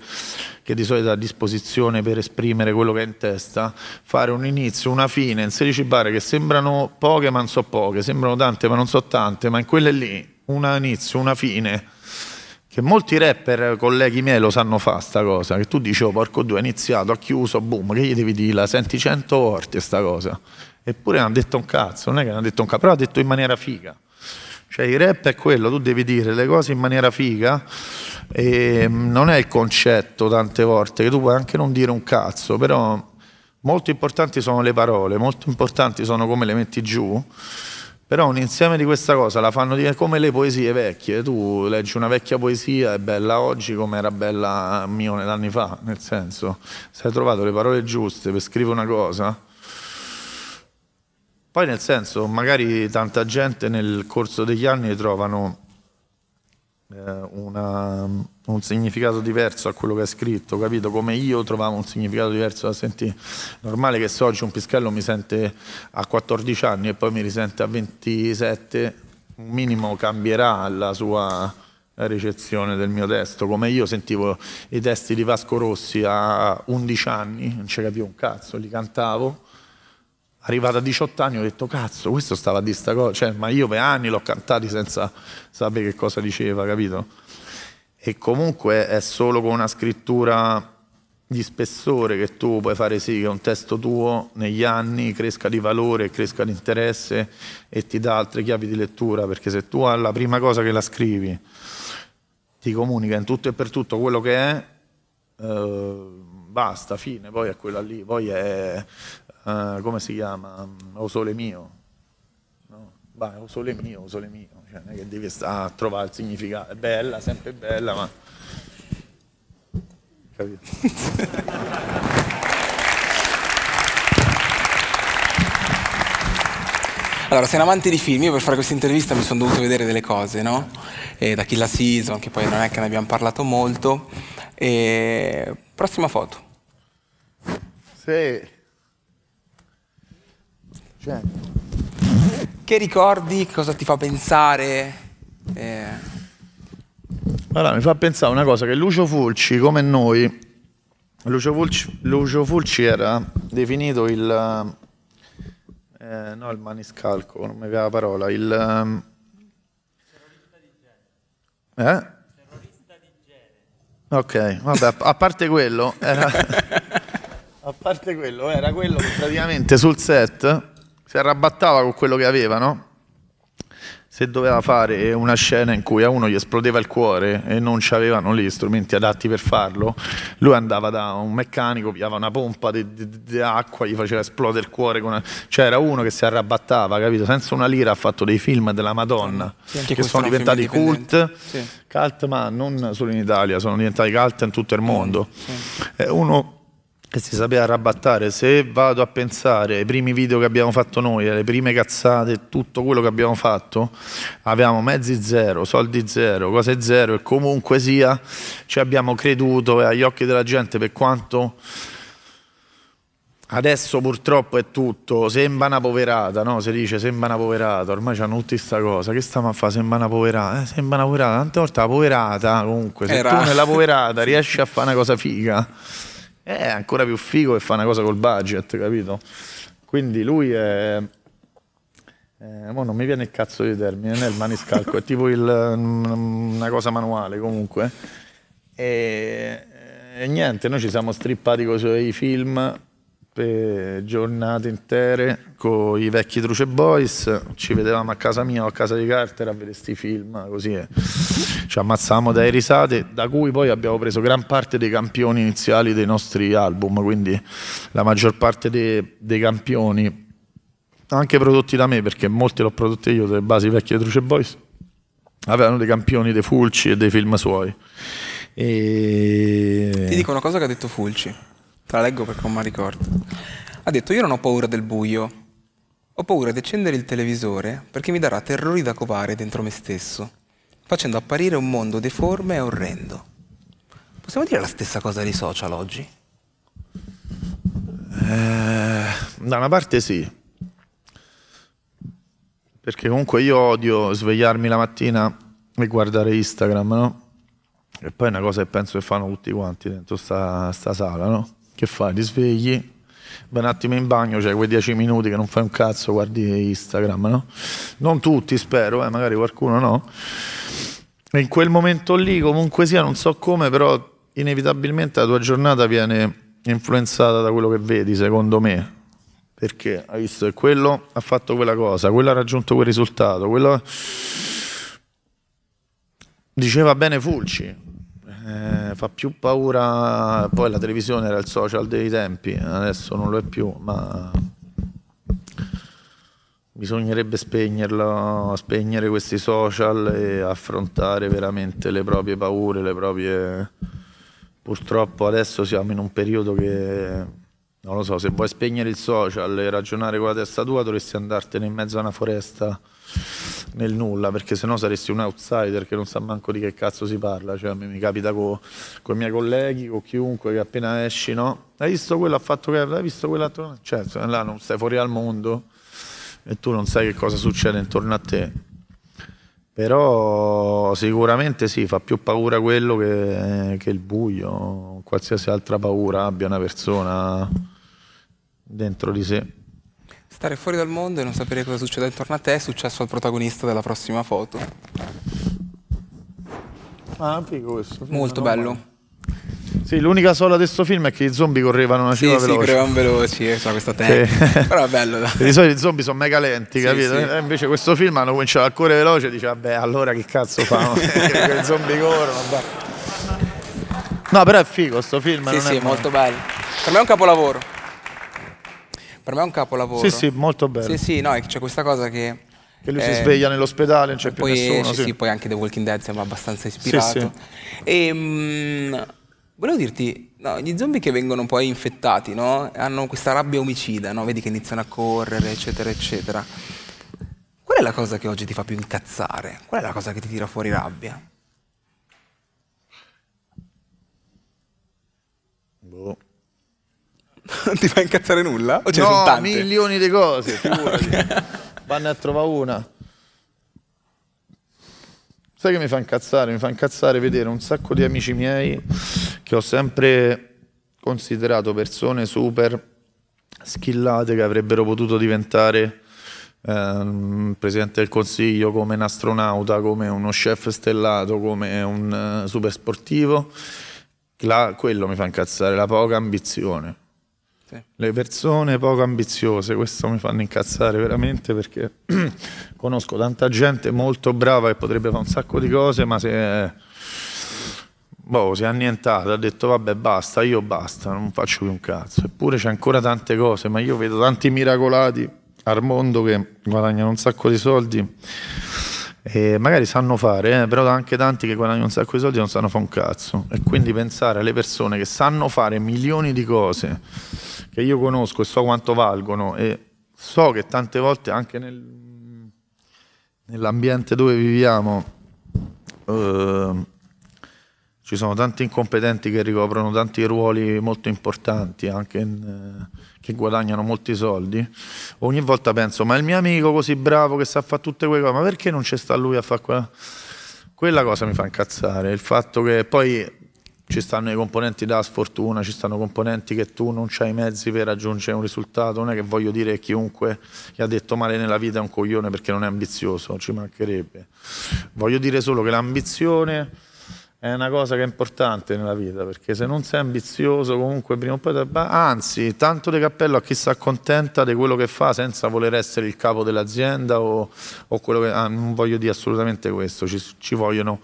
che di solito ha a disposizione per esprimere quello che è in testa, fare un inizio, una fine in 16 barre che sembrano poche ma non so poche, sembrano tante ma non so tante, ma in quelle lì, un inizio, una fine, che molti rapper, colleghi miei, lo sanno fare sta cosa, che tu dici, oh, porco due, ha iniziato, ha chiuso, boom, che gli devi dire, la senti cento volte sta cosa. Eppure non ha detto un cazzo, non è che non ha detto un cazzo, però ha detto in maniera figa. Cioè il rap è quello, tu devi dire le cose in maniera figa e mm, non è il concetto tante volte, che tu puoi anche non dire un cazzo, però molto importanti sono le parole, molto importanti sono come le metti giù però un insieme di questa cosa la fanno dire come le poesie vecchie. Tu leggi una vecchia poesia, è bella oggi come era bella milioni d'anni fa, nel senso, se hai trovato le parole giuste per scrivere una cosa, poi nel senso, magari tanta gente nel corso degli anni trovano una, un significato diverso a quello che è scritto, capito? Come io trovavo un significato diverso da sentire. Normale che se oggi un pischello mi sente a 14 anni e poi mi risente a 27, un minimo cambierà la sua ricezione del mio testo, come io sentivo i testi di Vasco Rossi a 11 anni, non ci capivo un cazzo, li cantavo arrivato a 18 anni ho detto cazzo questo stava a dire sta cosa cioè, ma io per anni l'ho cantati senza sapere che cosa diceva capito? E comunque è solo con una scrittura di spessore che tu puoi fare sì che un testo tuo negli anni cresca di valore, cresca di interesse e ti dà altre chiavi di lettura perché se tu alla prima cosa che la scrivi ti comunica in tutto e per tutto quello che è eh, basta, fine, poi è quella lì, poi è, eh, come si chiama, O Sole Mio, no? Vai, O Sole Mio, O Sole Mio, cioè non è che devi stare a trovare il significato, è bella, sempre bella, ma... Capito? <laughs> Allora, sei un amante di film, io per fare questa intervista mi sono dovuto vedere delle cose, no? E da Kill Season, che poi non è che ne abbiamo parlato molto. E... Prossima foto. Sì. Cioè. Che ricordi? Cosa ti fa pensare? Eh... Allora, mi fa pensare una cosa, che Lucio Fulci, come noi, Lucio Fulci, Lucio Fulci era definito il eh, no il maniscalco, non mi viene la parola, il... Um... Eh? Ok, vabbè, a parte quello, era... <laughs> a parte quello, era quello che praticamente sul set si arrabattava con quello che aveva, no? se doveva fare una scena in cui a uno gli esplodeva il cuore e non c'avevano gli strumenti adatti per farlo, lui andava da un meccanico, pigliava una pompa di, acqua, gli faceva esplodere il cuore. Una... Cioè era uno che si arrabattava, capito? Senza una lira ha fatto dei film della Madonna sì, che sono diventati cult, sì. cult, ma non solo in Italia, sono diventati cult in tutto il mondo. Sì. Uno che si sapeva arrabattare. Se vado a pensare ai primi video che abbiamo fatto noi, alle prime cazzate, tutto quello che abbiamo fatto, avevamo mezzi zero, soldi zero, cose zero e comunque sia ci abbiamo creduto agli occhi della gente per quanto adesso purtroppo è tutto, sembra una poverata, no? Si dice sembra una poverata, ormai c'hanno tutti questa cosa, che stiamo a fare? Sembra una poverata, eh, sembra una poverata, tante volte la poverata comunque, se Era. tu nella poverata riesci a fare una cosa figa è ancora più figo e fa una cosa col budget, capito? Quindi lui è... Eh, non mi viene il cazzo di termine, non è il maniscalco, è <laughs> tipo il, una cosa manuale comunque. E, e niente, noi ci siamo strippati con i film per giornate intere con i vecchi Truce Boys, ci vedevamo a casa mia o a casa di Carter a vedere questi film, così eh. ci ammazzavamo dai risate, da cui poi abbiamo preso gran parte dei campioni iniziali dei nostri album, quindi la maggior parte dei, dei campioni, anche prodotti da me, perché molti l'ho prodotti io, delle basi vecchie Truce Boys, avevano dei campioni dei Fulci e dei film suoi. E... Ti dico una cosa che ha detto Fulci Te la leggo perché non mi ricordo. Ha detto: Io non ho paura del buio. Ho paura di accendere il televisore perché mi darà terrori da covare dentro me stesso, facendo apparire un mondo deforme e orrendo. Possiamo dire la stessa cosa dei social oggi? Eh, da una parte sì, perché comunque io odio svegliarmi la mattina e guardare Instagram, no? E poi è una cosa che penso che fanno tutti quanti dentro sta, sta sala, no? Che fai? Ti svegli, vai un attimo in bagno, cioè quei dieci minuti che non fai un cazzo, guardi Instagram, no? Non tutti, spero, eh, magari qualcuno no. E in quel momento lì, comunque sia, non so come, però inevitabilmente la tua giornata viene influenzata da quello che vedi, secondo me. Perché hai visto che quello ha fatto quella cosa, quello ha raggiunto quel risultato, quello... Diceva bene Fulci, eh, fa più paura, poi la televisione era il social dei tempi, adesso non lo è più, ma bisognerebbe spegnerlo, spegnere questi social e affrontare veramente le proprie paure, le proprie... Purtroppo adesso siamo in un periodo che, non lo so, se vuoi spegnere il social e ragionare con la testa tua dovresti andartene in mezzo a una foresta nel nulla, perché sennò saresti un outsider che non sa manco di che cazzo si parla. Cioè, a mi capita con i miei colleghi, con chiunque che appena esci, no? Hai visto quello, ha fatto che hai visto quell'altro? Cioè, là non stai fuori al mondo e tu non sai che cosa succede intorno a te. Però sicuramente sì, fa più paura quello che, che il buio, qualsiasi altra paura abbia una persona dentro di sé. Stare fuori dal mondo e non sapere cosa succede intorno a te è successo al protagonista della prossima foto. Ah, figo questo. Molto bello. Sì, l'unica sola di questo film è che i zombie correvano una cifra sì, veloce. Sì, correvano veloci, eh, questa tecnica. Sì. <laughs> Però è bello. Dai. Di solito i zombie sono mega lenti, sì, capito? Sì. E invece questo film hanno cominciato a correre veloce e dice, vabbè, allora che cazzo fanno? <laughs> I zombie corrono, vabbè. No, però è figo sto film. Sì, sì, è molto bello. Per me è un capolavoro. Per me è un capolavoro. Sì, sì, molto bello. Sì, sì, no, c'è questa cosa che... Che lui si eh, sveglia nell'ospedale, non c'è più poi, nessuno. sì, Sì, sì, poi anche The Walking Dead sembra abbastanza ispirato. sì. E, mm, volevo dirti, no, gli zombie che vengono poi infettati, no? Hanno questa rabbia omicida, no? Vedi che iniziano a correre, eccetera, eccetera. Qual è la cosa che oggi ti fa più incazzare? Qual è la cosa che ti tira fuori rabbia? Boh. Non <laughs> ti fa incazzare nulla? O ce ne no, sono tante? milioni di cose. <laughs> Vanno a trovare una. Sai che mi fa incazzare? Mi fa incazzare vedere un sacco di amici miei che ho sempre considerato persone super skillate che avrebbero potuto diventare ehm, presidente del consiglio, come un astronauta, come uno chef stellato, come un eh, super sportivo. La- quello mi fa incazzare, la poca ambizione. Le persone poco ambiziose, questo mi fanno incazzare veramente perché <clears throat> conosco tanta gente molto brava che potrebbe fare un sacco di cose, ma è, boh, si è annientata, ha detto vabbè basta, io basta, non faccio più un cazzo. Eppure c'è ancora tante cose, ma io vedo tanti miracolati al mondo che guadagnano un sacco di soldi e magari sanno fare, eh, però anche tanti che guadagnano un sacco di soldi non sanno fare un cazzo. E quindi pensare alle persone che sanno fare milioni di cose che io conosco e so quanto valgono e so che tante volte anche nel- nell'ambiente dove viviamo eh, ci sono tanti incompetenti che ricoprono tanti ruoli molto importanti, anche in, eh, che guadagnano molti soldi. Ogni volta penso, ma il mio amico così bravo che sa fare tutte quelle cose, ma perché non c'è sta lui a fare quella? Quella cosa mi fa incazzare, il fatto che poi ci stanno i componenti della sfortuna, ci stanno componenti che tu non hai i mezzi per raggiungere un risultato, non è che voglio dire che chiunque che ha detto male nella vita è un coglione perché non è ambizioso, ci mancherebbe. Voglio dire solo che l'ambizione è una cosa che è importante nella vita, perché se non sei ambizioso comunque prima o poi... Anzi, tanto di cappello a chi si accontenta di quello che fa senza voler essere il capo dell'azienda o, o quello che... ah, non voglio dire assolutamente questo, ci, ci vogliono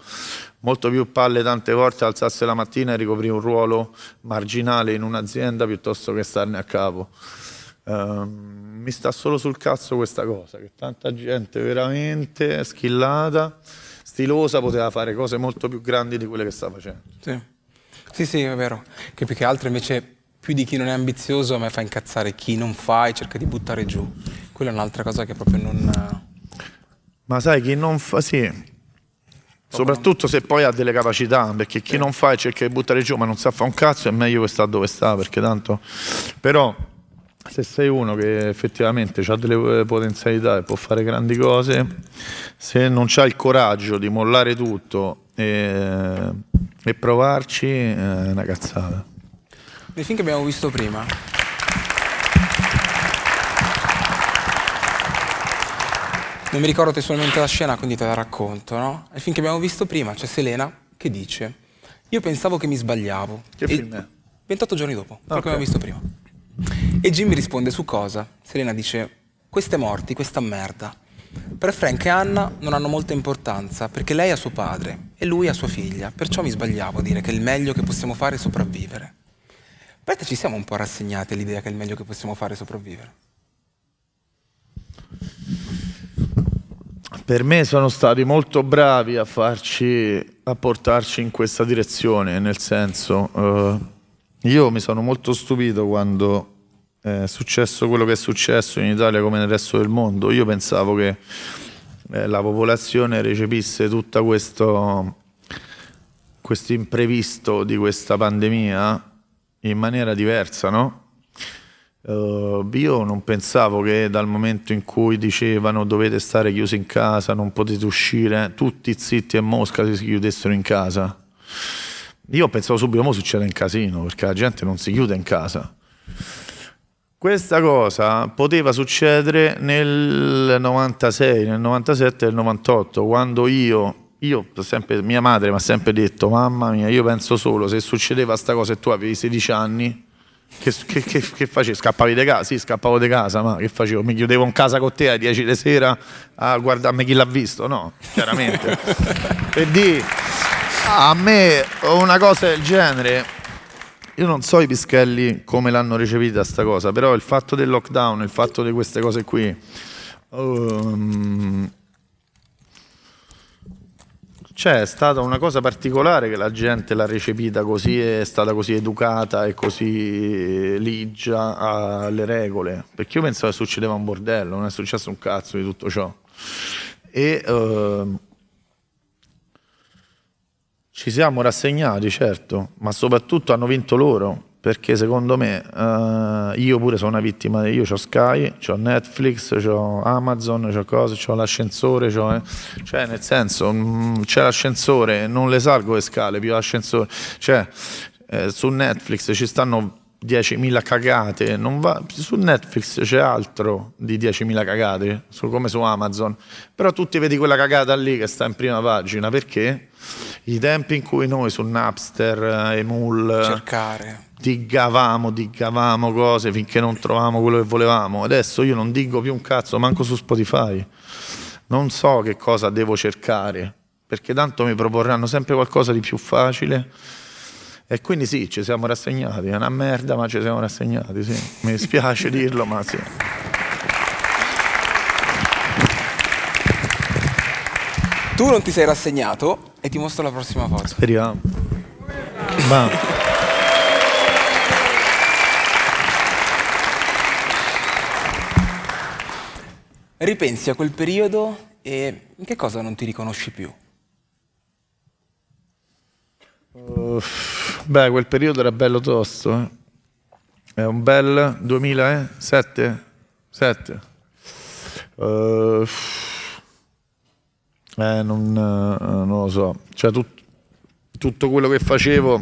molto più palle tante volte alzarsi la mattina e ricoprire un ruolo marginale in un'azienda piuttosto che starne a capo. Ehm, mi sta solo sul cazzo questa cosa, che tanta gente veramente skillata, stilosa, poteva fare cose molto più grandi di quelle che sta facendo. Sì. sì, sì, è vero. Che più che altro invece, più di chi non è ambizioso, a me fa incazzare chi non fa e cerca di buttare giù. Quella è un'altra cosa che proprio non... Ma sai, chi non fa, sì, soprattutto se poi ha delle capacità, perché chi non fa e cerca di buttare giù ma non sa fare un cazzo è meglio che sta dove sta, perché tanto... Però se sei uno che effettivamente ha delle eh, potenzialità e può fare grandi cose, se non c'ha il coraggio di mollare tutto e, e provarci, è una cazzata. Nel film che abbiamo visto prima. Non mi ricordo testualmente la scena, quindi te la racconto, no? Nel film che abbiamo visto prima c'è Selena che dice Io pensavo che mi sbagliavo. Che E- film è? 28 giorni dopo, quello Ok. che abbiamo visto prima. E Jimmy risponde su cosa? Selena dice Queste morti, questa merda. Per Frank e Anna non hanno molta importanza perché lei ha suo padre e lui ha sua figlia, perciò mi sbagliavo a dire che il meglio che possiamo fare è sopravvivere. Aspetta, ci siamo un po' rassegnati all'idea che il meglio che possiamo fare è sopravvivere. Per me sono stati molto bravi a farci, a portarci in questa direzione, nel senso, eh, io mi sono molto stupito quando è successo quello che è successo in Italia come nel resto del mondo. Io pensavo che eh, la popolazione recepisse tutto questo, questo imprevisto di questa pandemia in maniera diversa, no? Eh, io non pensavo che dal momento in cui dicevano dovete stare chiusi in casa, non potete uscire, tutti zitti e mosca si chiudessero in casa. Io pensavo subito, mo succede un casino, perché la gente non si chiude in casa. Questa cosa poteva succedere nel 96, nel 97 e nel 98, quando io, io sempre, mia madre mi ha sempre detto, mamma mia, io penso solo, se succedeva sta cosa e tu avevi 16 anni, che, che, che, che facevi? Scappavi di casa? Sì, scappavo di casa, ma che facevo? Mi chiudevo in casa con te alle 10 di sera a guardarmi chi l'ha visto? No, chiaramente. <laughs> per dire, A me una cosa del genere, io non so i pischelli come l'hanno recepita sta cosa, però il fatto del lockdown, il fatto di queste cose qui, um, c'è stata una cosa particolare che la gente l'ha recepita così, è stata così educata e così ligia alle regole, perché io pensavo che succedeva un bordello, non è successo un cazzo di tutto ciò. E uh, ci siamo rassegnati, certo, ma soprattutto hanno vinto loro, perché secondo me uh, io pure sono una vittima, io ho Sky, ho Netflix, ho Amazon, ho cose, ho l'ascensore, c'ho, eh, cioè nel senso mh, mm, c'è l'ascensore, non le salgo le scale, più l'ascensore, cioè eh, su Netflix ci stanno 10.000 cagate, va, su Netflix c'è altro di 10.000 cagate, su, come su Amazon, però tu ti vedi quella cagata lì che sta in prima pagina, perché? I tempi in cui noi su Napster, Emul, cercare diggavamo, diggavamo cose finché non trovavamo quello che volevamo. Adesso io non diggo più un cazzo, manco su Spotify. Non so che cosa devo cercare, perché tanto mi proporranno sempre qualcosa di più facile. E quindi sì, ci siamo rassegnati. È una merda, ma ci siamo rassegnati, sì. Mi dispiace <laughs> dirlo, ma sì. Tu non ti sei rassegnato e ti mostro la prossima foto. Speriamo. Ma... ripensi a quel periodo e in che cosa non ti riconosci più? Beh, quel periodo era bello tosto. Eh? È un bel 2007? 7. Uh, eh, non, uh, non, lo so. Cioè, tut, tutto quello che facevo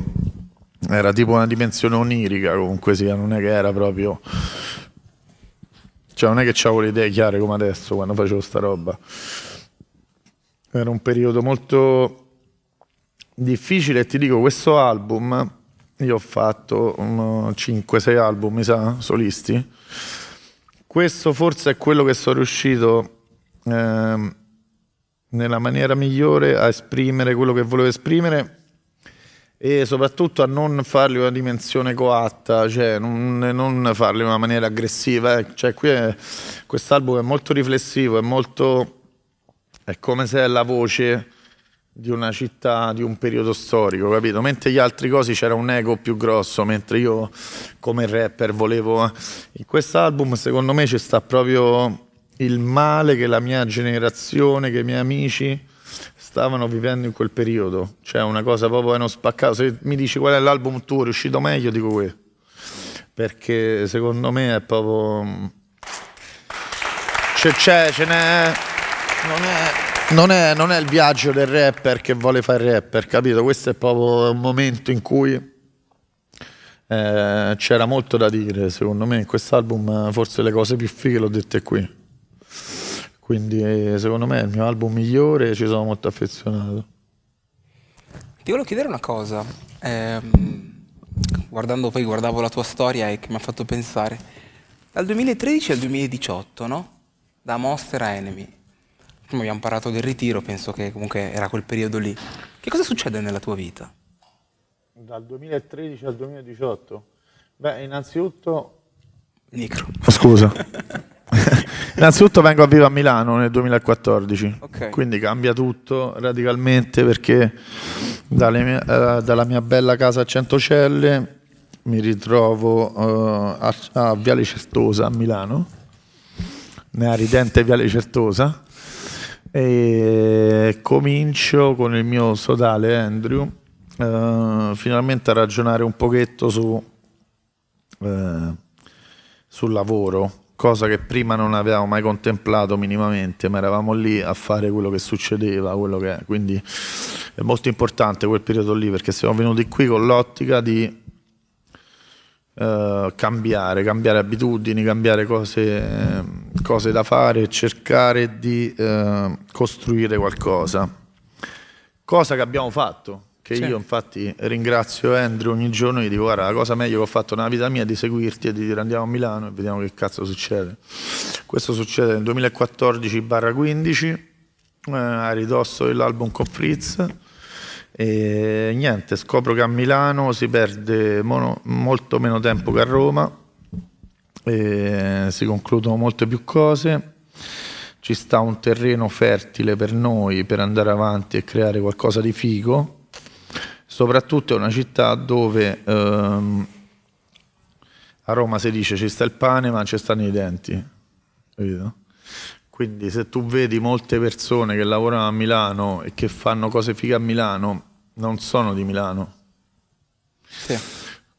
era tipo una dimensione onirica, comunque sia, non è che era proprio cioè non è che avevo le idee chiare come adesso quando facevo sta roba. Era un periodo molto difficile ti dico, questo album, io ho fatto 5-6 album, mi sa, solisti. Questo forse è quello che sono riuscito eh, nella maniera migliore a esprimere quello che volevo esprimere e soprattutto a non farli una dimensione coatta, cioè non, non farli in una maniera aggressiva. Eh. Cioè, qui quest'album è molto riflessivo, è molto. è come se la voce di una città, di un periodo storico, capito? Mentre gli altri cosi c'era un ego più grosso, mentre io come rapper volevo... In quest'album secondo me ci sta proprio il male che la mia generazione, che i miei amici stavano vivendo in quel periodo, cioè una cosa proprio hanno spaccato. Se mi dici qual è l'album tuo riuscito meglio, dico questo. Perché secondo me è proprio. C'è, c'è, ce n'è. Non è, non, è, non è il viaggio del rapper che vuole fare rapper, capito? Questo è proprio un momento in cui eh, c'era molto da dire, secondo me. In quest'album forse le cose più fighe l'ho dette qui. Quindi secondo me è il mio album migliore e ci sono molto affezionato. Ti volevo chiedere una cosa, eh, guardando poi guardavo la tua storia e che mi ha fatto pensare, dal 2013 al 2018, no? Da Monster a Enemy. Come abbiamo parlato del ritiro, penso che comunque era quel periodo lì. Che cosa succede nella tua vita? Dal 2013 al 2018? Beh, innanzitutto... Micro. Oh, scusa. <laughs> Innanzitutto vengo a vivere a Milano nel 2014, okay. quindi cambia tutto radicalmente perché mie, uh, dalla mia bella casa a Centocelle mi ritrovo uh, a, a, Viale Certosa a Milano, nella ridente Viale Certosa e comincio con il mio sodale Andrew uh, finalmente a ragionare un pochetto su, sul lavoro cosa che prima non avevamo mai contemplato minimamente, ma eravamo lì a fare quello che succedeva, quello che è. Quindi è molto importante quel periodo lì perché siamo venuti qui con l'ottica di uh, cambiare, cambiare abitudini, cambiare cose, cose da fare cercare di uh, costruire qualcosa. Cosa che abbiamo fatto che sì. io infatti ringrazio Andrew ogni giorno e dico guarda la cosa meglio che ho fatto nella vita mia è di seguirti e di dire andiamo a Milano e vediamo che cazzo succede. Questo succede nel 2014-15 eh, a ridosso dell'album con Fritz E niente, scopro che a Milano si perde mono, molto meno tempo che a Roma, si concludono molte più cose, ci sta un terreno fertile per noi per andare avanti e creare qualcosa di figo. Soprattutto è una città dove ehm, a Roma si dice ci sta il pane ma ci stanno i denti, capito? Quindi se tu vedi molte persone che lavorano a Milano e che fanno cose fighe a Milano, non sono di Milano. Sì.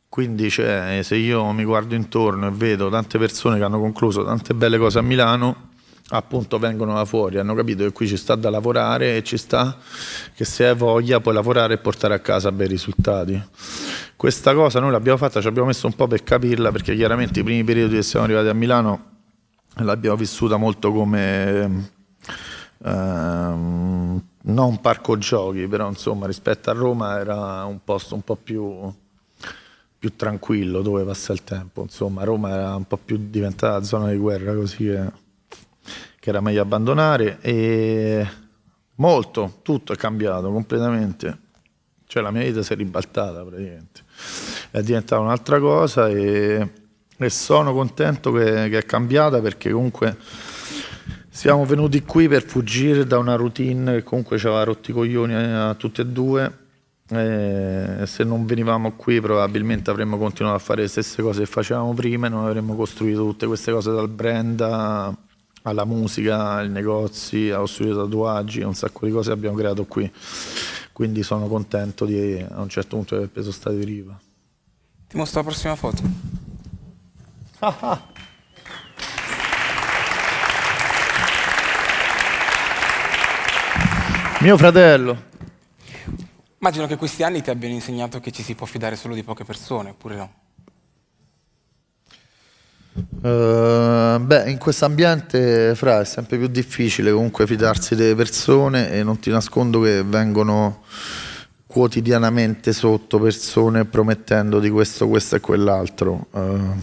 Quindi cioè, se io mi guardo intorno e vedo tante persone che hanno concluso tante belle cose a Milano, appunto vengono da fuori, hanno capito che qui ci sta da lavorare e ci sta che se hai voglia puoi lavorare e portare a casa bei risultati. Questa cosa noi l'abbiamo fatta, ci abbiamo messo un po' per capirla perché chiaramente i primi periodi che siamo arrivati a Milano l'abbiamo vissuta molto come ehm, non parco giochi, però insomma rispetto a Roma era un posto un po' più, più tranquillo dove passa il tempo. Insomma, Roma era un po' più diventata zona di guerra così che, che era meglio abbandonare e molto, tutto è cambiato completamente. Cioè la mia vita si è ribaltata praticamente. È diventata un'altra cosa e e sono contento che, che, è cambiata perché comunque siamo venuti qui per fuggire da una routine che comunque ci aveva rotti i coglioni a, a tutte e due e se non venivamo qui probabilmente avremmo continuato a fare le stesse cose che facevamo prima e non avremmo costruito tutte queste cose dal brand alla musica, ai negozi, allo studio tatuaggi, un sacco di cose abbiamo creato qui. Quindi sono contento di a un certo punto aver preso Stati Riva. Ti mostro la prossima foto. <laughs> Mio fratello. Immagino che questi anni ti abbiano insegnato che ci si può fidare solo di poche persone, oppure no? Uh, beh, in questo ambiente, fra, è sempre più difficile comunque fidarsi delle persone e non ti nascondo che vengono quotidianamente sotto persone promettendo di questo, questo e quell'altro. Uh,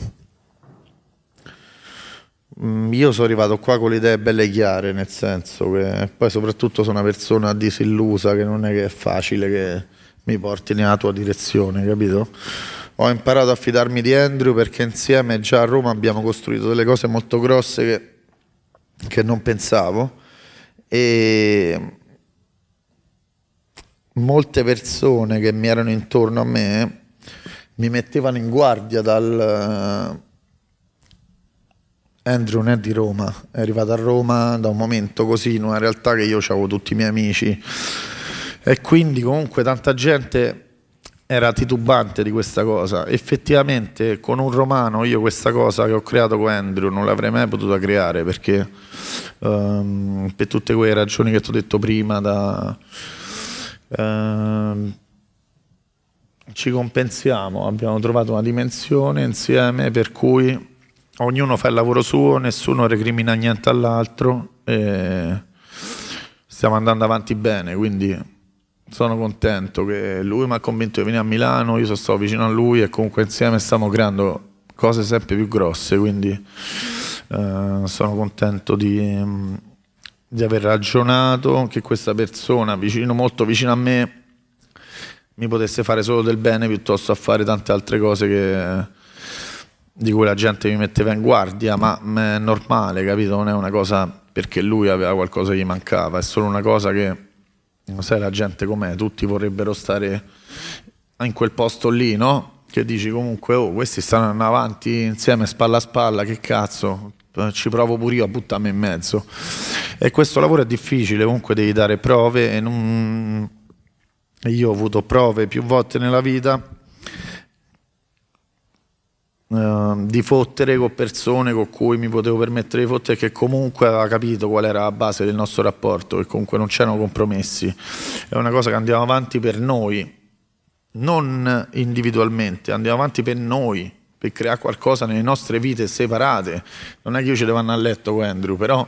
io sono arrivato qua con le idee belle chiare, nel senso che poi soprattutto sono una persona disillusa, che non è che è facile che mi porti nella tua direzione, capito? Ho imparato a fidarmi di Andrew perché insieme già a Roma abbiamo costruito delle cose molto grosse che, che non pensavo e molte persone che mi erano intorno a me mi mettevano in guardia dal Andrew non è di Roma, è arrivato a Roma da un momento così, in una realtà che io avevo tutti i miei amici e quindi comunque tanta gente era titubante di questa cosa. Effettivamente con un romano io questa cosa che ho creato con Andrew non l'avrei mai potuta creare perché um, per tutte quelle ragioni che ti ho detto prima da, uh, ci compensiamo, abbiamo trovato una dimensione insieme per cui ognuno fa il lavoro suo, nessuno recrimina niente all'altro e stiamo andando avanti bene, quindi sono contento che lui mi ha convinto di venire a Milano, io sono stato vicino a lui e comunque insieme stiamo creando cose sempre più grosse, quindi eh, sono contento di, di, aver ragionato che questa persona vicino, molto vicino a me mi potesse fare solo del bene piuttosto a fare tante altre cose che di cui la gente mi metteva in guardia, ma è normale, capito? Non è una cosa perché lui aveva qualcosa che gli mancava, è solo una cosa che, non sai la gente com'è, tutti vorrebbero stare in quel posto lì, no? Che dici comunque, oh, questi stanno avanti insieme spalla a spalla, che cazzo, ci provo pure io a buttarmi in mezzo. E questo lavoro è difficile, comunque devi dare prove e non... io ho avuto prove più volte nella vita Ehm, di fottere con persone con cui mi potevo permettere di fottere che comunque aveva capito qual era la base del nostro rapporto che comunque non c'erano compromessi. È una cosa che andiamo avanti per noi non individualmente andiamo avanti per noi per creare qualcosa nelle nostre vite separate. Non è che io ci devo andare a letto con Andrew però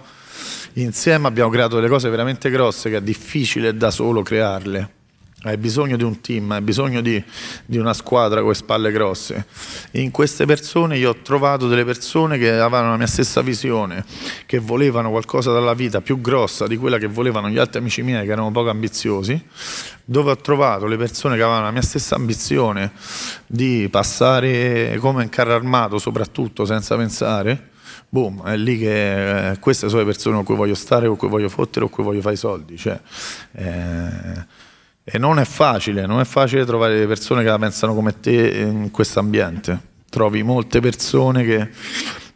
insieme abbiamo creato delle cose veramente grosse che è difficile da solo crearle hai bisogno di un team, hai bisogno di, di, una squadra con le spalle grosse. In queste persone io ho trovato delle persone che avevano la mia stessa visione, che volevano qualcosa dalla vita più grossa di quella che volevano gli altri amici miei che erano poco ambiziosi, dove ho trovato le persone che avevano la mia stessa ambizione di passare come in carro armato, soprattutto senza pensare. Boom, è lì che eh, queste sono le persone con cui voglio stare, con cui voglio fottere, con cui voglio fare i soldi. Cioè, eh, e non è facile, non è facile trovare persone che la pensano come te in questo ambiente. Trovi molte persone che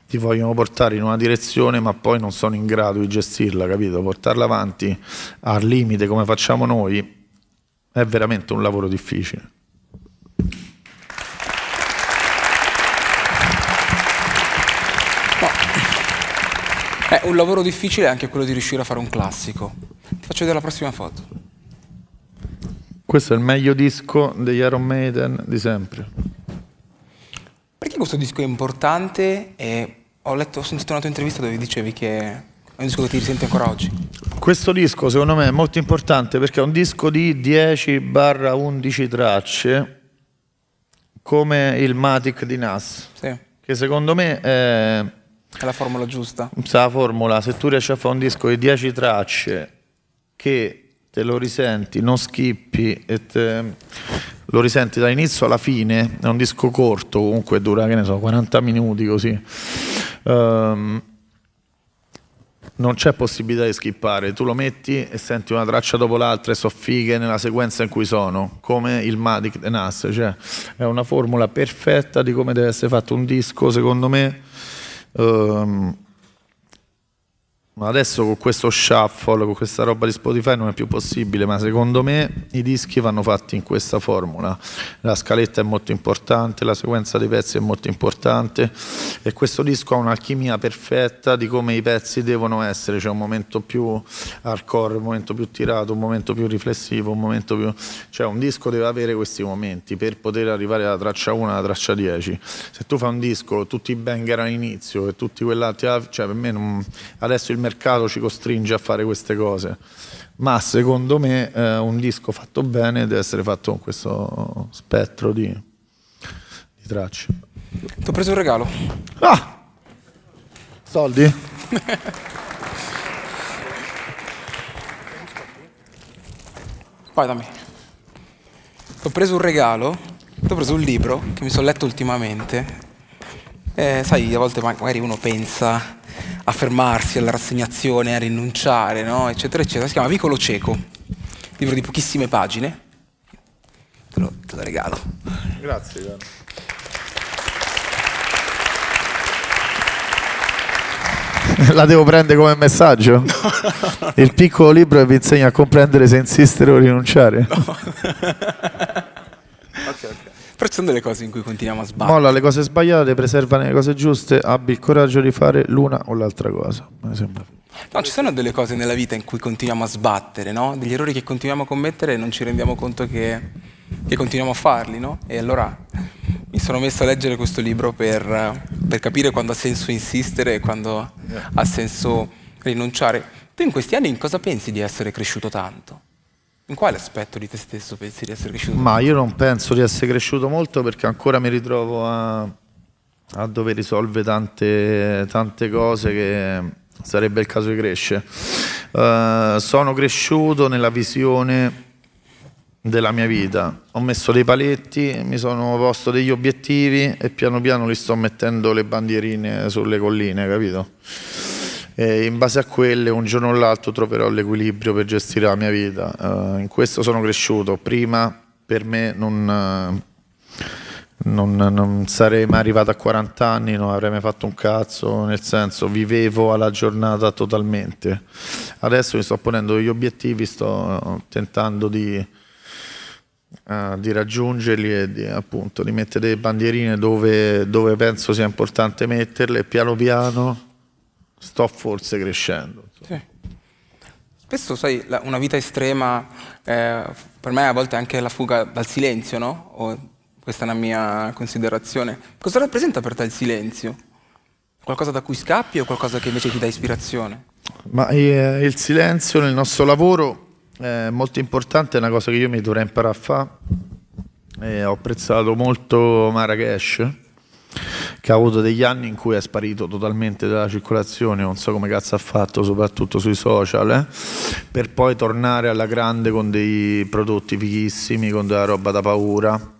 ti vogliono portare in una direzione ma poi non sono in grado di gestirla, capito? Portarla avanti al limite come facciamo noi è veramente un lavoro difficile. È un lavoro difficile anche quello di riuscire a fare un classico. Ti faccio vedere la prossima foto. Questo è il meglio disco degli Iron Maiden di sempre. Perché questo disco è importante e ho letto, ho sentito una tua intervista dove dicevi che è un disco che ti risenti ancora oggi. Questo disco secondo me è molto importante perché è un disco di 10-11 tracce come il Matic di Nas. Sì. Che secondo me è... È la formula giusta. La formula, se tu riesci a fare un disco di 10 tracce che te lo risenti, non skippi e te, lo risenti dall'inizio alla fine, è un disco corto, comunque dura, che ne so, 40 minuti così. Um, non c'è possibilità di skippare, tu lo metti e senti una traccia dopo l'altra e so fighe nella sequenza in cui sono, come il Matic de Nas, cioè è una formula perfetta di come deve essere fatto un disco, secondo me. Um, ma adesso con questo shuffle, con questa roba di Spotify non è più possibile, ma secondo me i dischi vanno fatti in questa formula. La scaletta è molto importante, la sequenza dei pezzi è molto importante e questo disco ha un'alchimia perfetta di come i pezzi devono essere, c'è un momento più hardcore, un momento più tirato, un momento più riflessivo, un momento più... cioè un disco deve avere questi momenti per poter arrivare alla traccia 1 alla traccia 10. Se tu fai un disco, tutti i banger all'inizio e tutti quell'altro, cioè per me non... adesso il mercato ci costringe a fare queste cose. Ma secondo me eh, un disco fatto bene deve essere fatto con questo spettro di, di tracce. Ti ho preso un regalo. Ah! Soldi? <laughs> Vai dammi. Ti ho preso un regalo, ti ho preso un libro che mi sono letto ultimamente. Eh, sai, a volte magari uno pensa a fermarsi alla rassegnazione, a rinunciare, no? eccetera, eccetera. Si chiama Vicolo Cieco, libro di pochissime pagine. Te lo, te lo regalo. Grazie. <laughs> La devo prendere come messaggio? Il piccolo libro che vi insegna a comprendere se insistere o rinunciare? No. <laughs> Però ci sono delle cose in cui continuiamo a sbagliare. Molla le cose sbagliate, preserva le cose giuste, abbi il coraggio di fare l'una o l'altra cosa. Mi sembra. No, ci sono delle cose nella vita in cui continuiamo a sbattere, no? Degli errori che continuiamo a commettere e non ci rendiamo conto che, che continuiamo a farli, no? E allora mi sono messo a leggere questo libro per, per capire quando ha senso insistere e quando ha senso rinunciare. Tu in questi anni in cosa pensi di essere cresciuto tanto? In quale aspetto di te stesso pensi di essere cresciuto? Ma io non penso di essere cresciuto molto perché ancora mi ritrovo a, a dover risolvere tante, tante, cose che sarebbe il caso di crescere. Uh, sono cresciuto nella visione della mia vita. Ho messo dei paletti, mi sono posto degli obiettivi e piano piano li sto mettendo le bandierine sulle colline, capito? E in base a quelle un giorno o l'altro troverò l'equilibrio per gestire la mia vita. Uh, in questo sono cresciuto. Prima per me non, non, non, sarei mai arrivato a 40 anni, non avrei mai fatto un cazzo, nel senso vivevo alla giornata totalmente. Adesso mi sto ponendo degli obiettivi, sto tentando di... Uh, di raggiungerli e di, appunto, di mettere delle bandierine dove, dove penso sia importante metterle piano piano sto forse crescendo. Sì. Spesso, sai, una vita estrema, eh, per me a volte è anche la fuga dal silenzio, no? O, questa è una mia considerazione. Cosa rappresenta per te il silenzio? Qualcosa da cui scappi o qualcosa che invece ti dà ispirazione? Ma eh, il silenzio nel nostro lavoro è molto importante, è una cosa che io mi dovrei imparare a fare. E ho apprezzato molto Marrakesh, che ha avuto degli anni in cui è sparito totalmente dalla circolazione, non so come cazzo ha fatto, soprattutto sui social, eh? per poi tornare alla grande con dei prodotti fighissimi, con della roba da paura,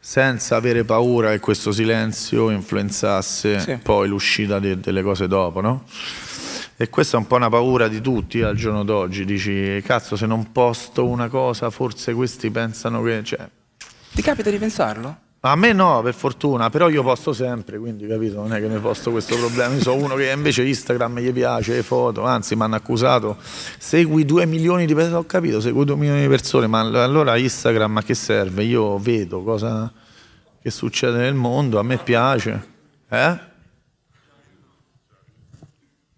senza avere paura che questo silenzio influenzasse Sì. poi l'uscita de- delle cose dopo, no? E questa è un po' una paura di tutti al giorno d'oggi, dici cazzo se non posto una cosa forse questi pensano che... Cioè, Ti capita di pensarlo? A me no, per fortuna, però io posto sempre, quindi capito, non è che mi posto questo problema. Io sono uno che invece Instagram gli piace, le foto, anzi mi hanno accusato, segui 2 milioni di persone, ho capito, segui 2 milioni di persone, ma allora Instagram a che serve? Io vedo cosa che succede nel mondo, a me piace. Eh?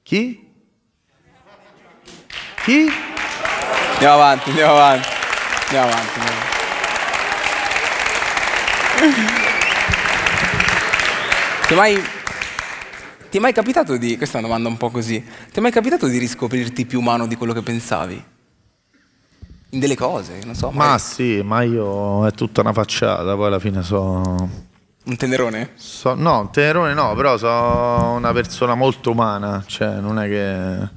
Chi? Chi? Andiamo avanti, andiamo avanti. Andiamo avanti. Ti è mai, ti è mai capitato di, questa è una domanda un po' così, ti è mai capitato di riscoprirti più umano di quello che pensavi? In delle cose, non so, Ma magari sì, ma io è tutta una facciata, poi alla fine so... un tenerone? So- no, Tenerone no, però sono una persona molto umana, cioè non è che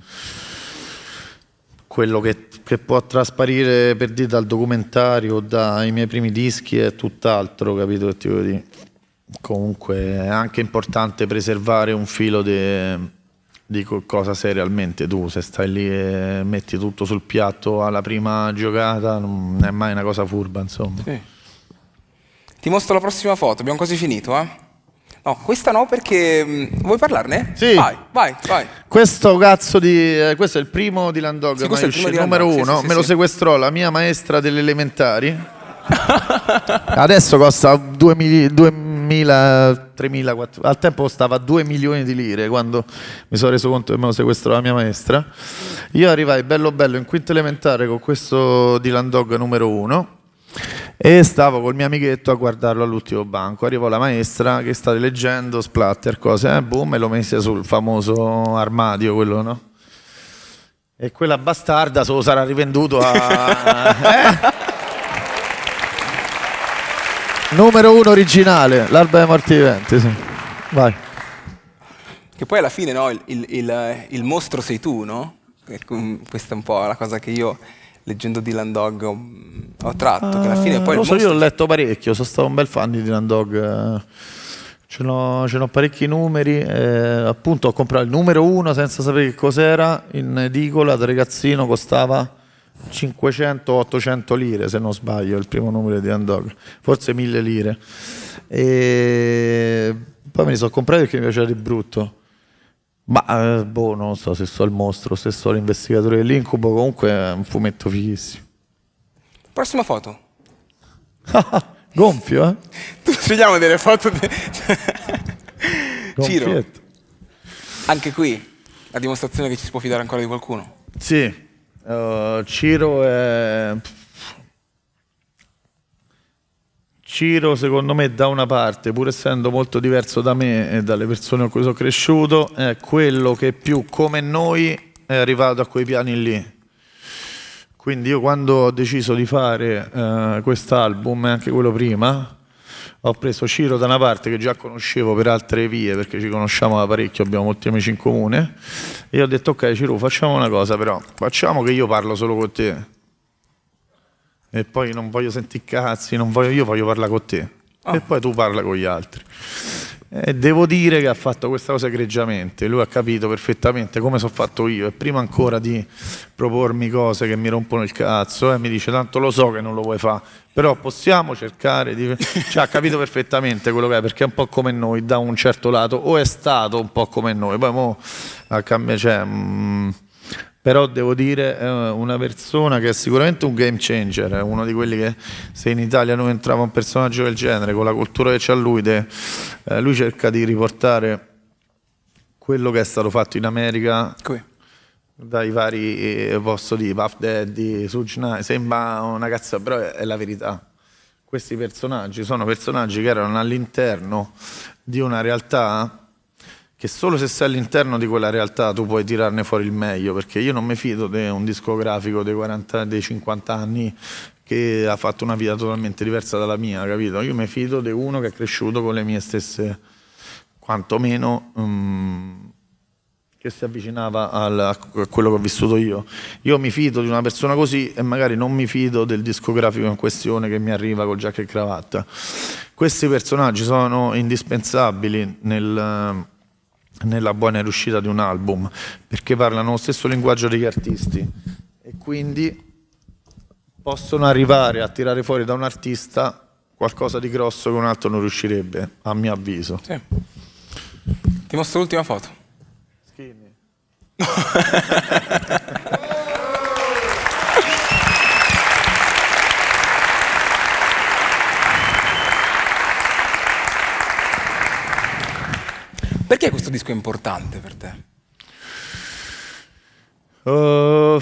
quello che, che può trasparire per dire dal documentario o dai miei primi dischi è tutt'altro, capito che ti voglio dire? Comunque è anche importante preservare un filo di co- cosa sei realmente tu, se stai lì e metti tutto sul piatto alla prima giocata non è mai una cosa furba, insomma. Sì. Ti mostro la prossima foto, abbiamo quasi finito, eh? No, questa no perché... mh, Vuoi parlarne? Sì. Vai, vai, vai. Questo cazzo di. eh, questo è il primo di Landog, Sì, questo è il primo di numero Landog, sì, uno. sì, me lo sequestrò la mia maestra delle elementari. <laughs> Adesso costa 2000, 3000, 4 al tempo costava 2 milioni di lire quando mi sono reso conto che me lo sequestrò la mia maestra. Io arrivai bello bello in quinta elementare con questo di Landog numero uno e stavo col mio amichetto a guardarlo all'ultimo banco. Arrivò la maestra che sta leggendo splatter, cose, eh, boom, e lo mise sul famoso armadio, quello, no? E quella bastarda se lo sarà rivenduto a... <laughs> eh? Numero uno originale, l'alba dei morti viventi, sì. Vai. Che poi alla fine, no, il, il- il- il mostro sei tu, no? Com- questa è un po' la cosa che io, leggendo Dylan Dog, ho, ho tratto. che alla fine poi lo il so, io l'ho letto parecchio, sono stato un bel fan di Dylan Dog. eh, Ce n'ho, ce n'ho parecchi numeri. eh, appunto, ho comprato il numero uno senza sapere che cos'era. In edicola da ragazzino costava 500-800 lire, se non sbaglio, il primo numero di Dylan Dog, forse 1000 lire. E poi me li sono comprati perché mi piaceva di brutto. Ma eh, boh, non so se so il mostro, se so l'investigatore dell'incubo, comunque è un fumetto fighissimo. Prossima foto. <laughs> Gonfio, eh? Vediamo delle foto. de- <laughs> Ciro, anche qui la dimostrazione che ci si può fidare ancora di qualcuno. Sì, eh, Ciro è... Ciro secondo me da una parte, pur essendo molto diverso da me e dalle persone con cui sono cresciuto, è quello che più come noi è arrivato a quei piani lì. Quindi io quando ho deciso di fare eh, quest'album e anche quello prima, ho preso Ciro da una parte che già conoscevo per altre vie perché ci conosciamo da parecchio, abbiamo molti amici in comune e ho detto ok Ciro facciamo una cosa però, facciamo che io parlo solo con te e poi non voglio sentire cazzi, non voglio, io voglio parlare con te. E poi tu parla con gli altri. E devo dire che ha fatto questa cosa egregiamente, lui ha capito perfettamente come sono fatto io. E prima ancora di propormi cose che mi rompono il cazzo, eh, mi dice tanto lo so che non lo vuoi fare, però possiamo cercare di... <laughs> cioè ha capito perfettamente quello che è, perché è un po' come noi da un certo lato, o è stato un po' come noi, poi mo ha cambiato, cioè, mm, però devo dire è una persona che è sicuramente un game changer, è uno di quelli che se in Italia non entrava un personaggio del genere, con la cultura che c'ha lui, de- eh, lui cerca di riportare quello che è stato fatto in America Qui. dai vari, eh, posso dire, Puff Daddy, Knight, sembra una cazzo, però è, è la verità. Questi personaggi sono personaggi che erano all'interno di una realtà che solo se sei all'interno di quella realtà tu puoi tirarne fuori il meglio, perché io non mi fido di un discografico dei, 40, dei 50 anni che ha fatto una vita totalmente diversa dalla mia, capito? Io mi fido di uno che è cresciuto con le mie stesse, quantomeno, um, che si avvicinava al, a quello che ho vissuto io. Io mi fido di una persona così e magari non mi fido del discografico in questione che mi arriva col giacca e cravatta. Questi personaggi sono indispensabili nel nella buona riuscita di un album, perché parlano lo stesso linguaggio degli artisti e quindi possono arrivare a tirare fuori da un artista qualcosa di grosso che un altro non riuscirebbe, a mio avviso. Sì. Ti mostro l'ultima foto. Skinny. <laughs> Perché questo disco è importante per te? Uh,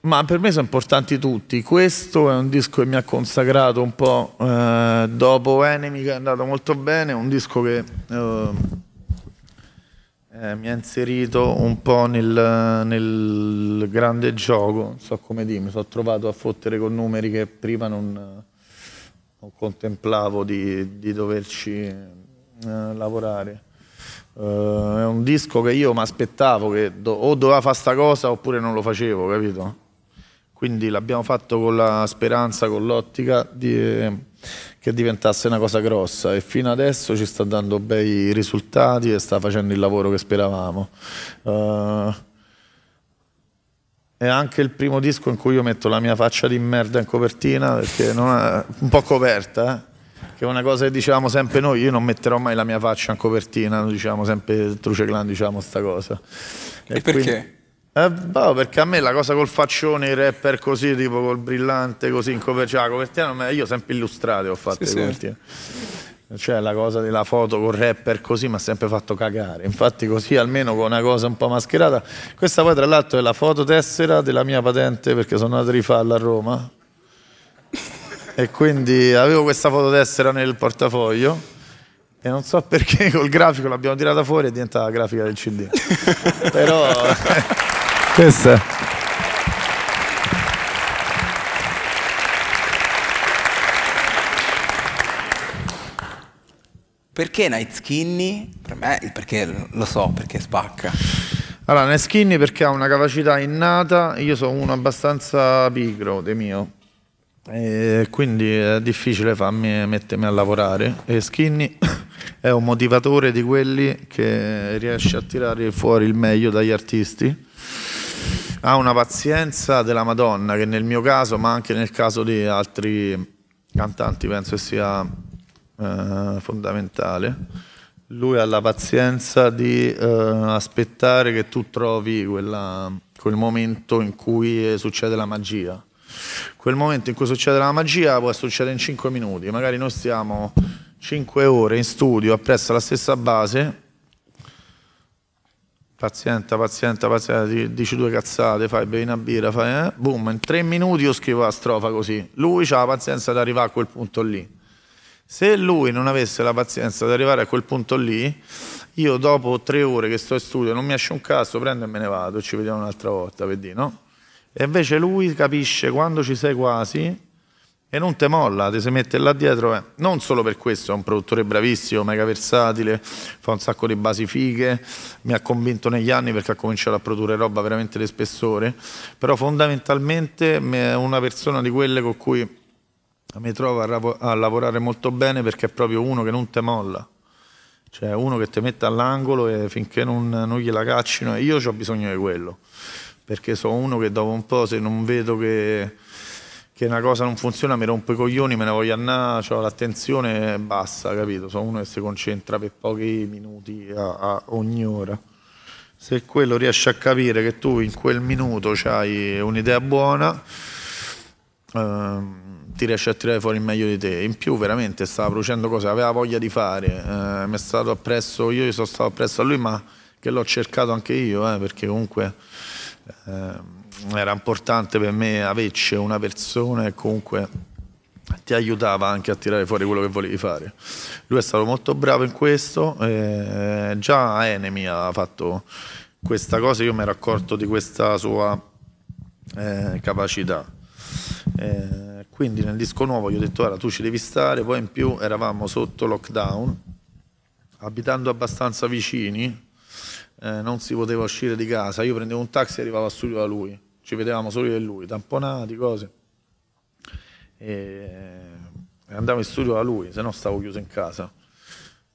ma per me sono importanti tutti. Questo è un disco che mi ha consacrato un po' uh, dopo Enemy, che è andato molto bene. Un disco che uh, eh, mi ha inserito un po' nel, nel, grande gioco. Non so come dire, mi sono trovato a fottere con numeri che prima non, non contemplavo di, di doverci lavorare. Uh, è un disco che io mi aspettavo che do- o doveva fare sta cosa oppure non lo facevo, capito? Quindi l'abbiamo fatto con la speranza, con l'ottica di, eh, che diventasse una cosa grossa e fino adesso ci sta dando bei risultati e sta facendo il lavoro che speravamo. Uh, è anche il primo disco in cui io metto la mia faccia di merda in copertina perché non è un po' coperta, eh? Che è una cosa che dicevamo sempre noi, io non metterò mai la mia faccia in copertina, diciamo sempre Truce Clan diciamo sta cosa. E, e perché? eh, boh, perché a me la cosa col faccione, i rapper così, tipo col brillante, così in copertina, cioè, copertina io sempre illustrate ho fatto sì, copertine. Sì. Cioè la cosa della foto con rapper così mi ha sempre fatto cagare. Infatti così almeno con una cosa un po' mascherata. Questa poi tra l'altro è la fototessera della mia patente perché sono andato a rifarla a Roma e quindi avevo questa fototessera nel portafoglio e non so perché <laughs> col grafico l'abbiamo tirata fuori e è diventata la grafica del CD. <laughs> Però <laughs> questa è. Perché Night Skinny? Per me il perché lo so, perché spacca. Allora, Night Skinny perché ha una capacità innata, io sono uno abbastanza pigro de mio, e quindi è difficile farmi mettermi a lavorare. E Skinny <coughs> è un motivatore di quelli che riesce a tirare fuori il meglio dagli artisti. Ha una pazienza della Madonna che nel mio caso ma anche nel caso di altri cantanti penso sia eh, fondamentale. Lui ha la pazienza di eh, aspettare che tu trovi quella, quel momento in cui succede la magia quel momento in cui succede la magia può succedere in 5 minuti, magari noi stiamo 5 ore in studio appresso la stessa base, paziente, paziente, paziente, dici due cazzate, fai bevi una birra, fai, eh, boom, in 3 minuti io scrivo la strofa così, lui ha la pazienza di arrivare a quel punto lì. Se lui non avesse la pazienza di arrivare a quel punto lì, io dopo tre ore che sto in studio non mi esce un cazzo, prendo e me ne vado, ci vediamo un'altra volta, vedi, no? E invece lui capisce quando ci sei quasi e non te molla, ti si mette là dietro. Eh. Non solo per questo, è un produttore bravissimo, mega versatile, fa un sacco di basi fighe, mi ha convinto negli anni perché ha cominciato a produrre roba veramente di spessore, però fondamentalmente è una persona di quelle con cui mi trovo a, a lavorare molto bene perché è proprio uno che non te molla. Cioè uno che ti mette all'angolo e finché non, non gliela caccino, io ho bisogno di quello perché sono uno che dopo un po' se non vedo che, che una cosa non funziona mi rompo i coglioni, me ne voglio andare, ho l'attenzione bassa, capito? Sono uno che si concentra per pochi minuti a, a ogni ora. Se quello riesce a capire che tu in quel minuto hai un'idea buona, ehm, ti riesce a tirare fuori il meglio di te. In più veramente stava producendo cose, aveva voglia di fare, eh, mi è stato appresso, io sono stato appresso a lui, ma che l'ho cercato anche io, eh, perché comunque eh, era importante per me averci una persona che comunque ti aiutava anche a tirare fuori quello che volevi fare. Lui è stato molto bravo in questo, eh, già Enemy ha fatto questa cosa, io mi ero accorto di questa sua eh, capacità. Eh, quindi nel disco nuovo gli ho detto guarda tu ci devi stare, poi in più eravamo sotto lockdown, abitando abbastanza vicini, eh, non si poteva uscire di casa, io prendevo un taxi e arrivavo a studio da lui, ci vedevamo solo io e lui, tamponati, cose. E andavo in studio da lui, se no stavo chiuso in casa.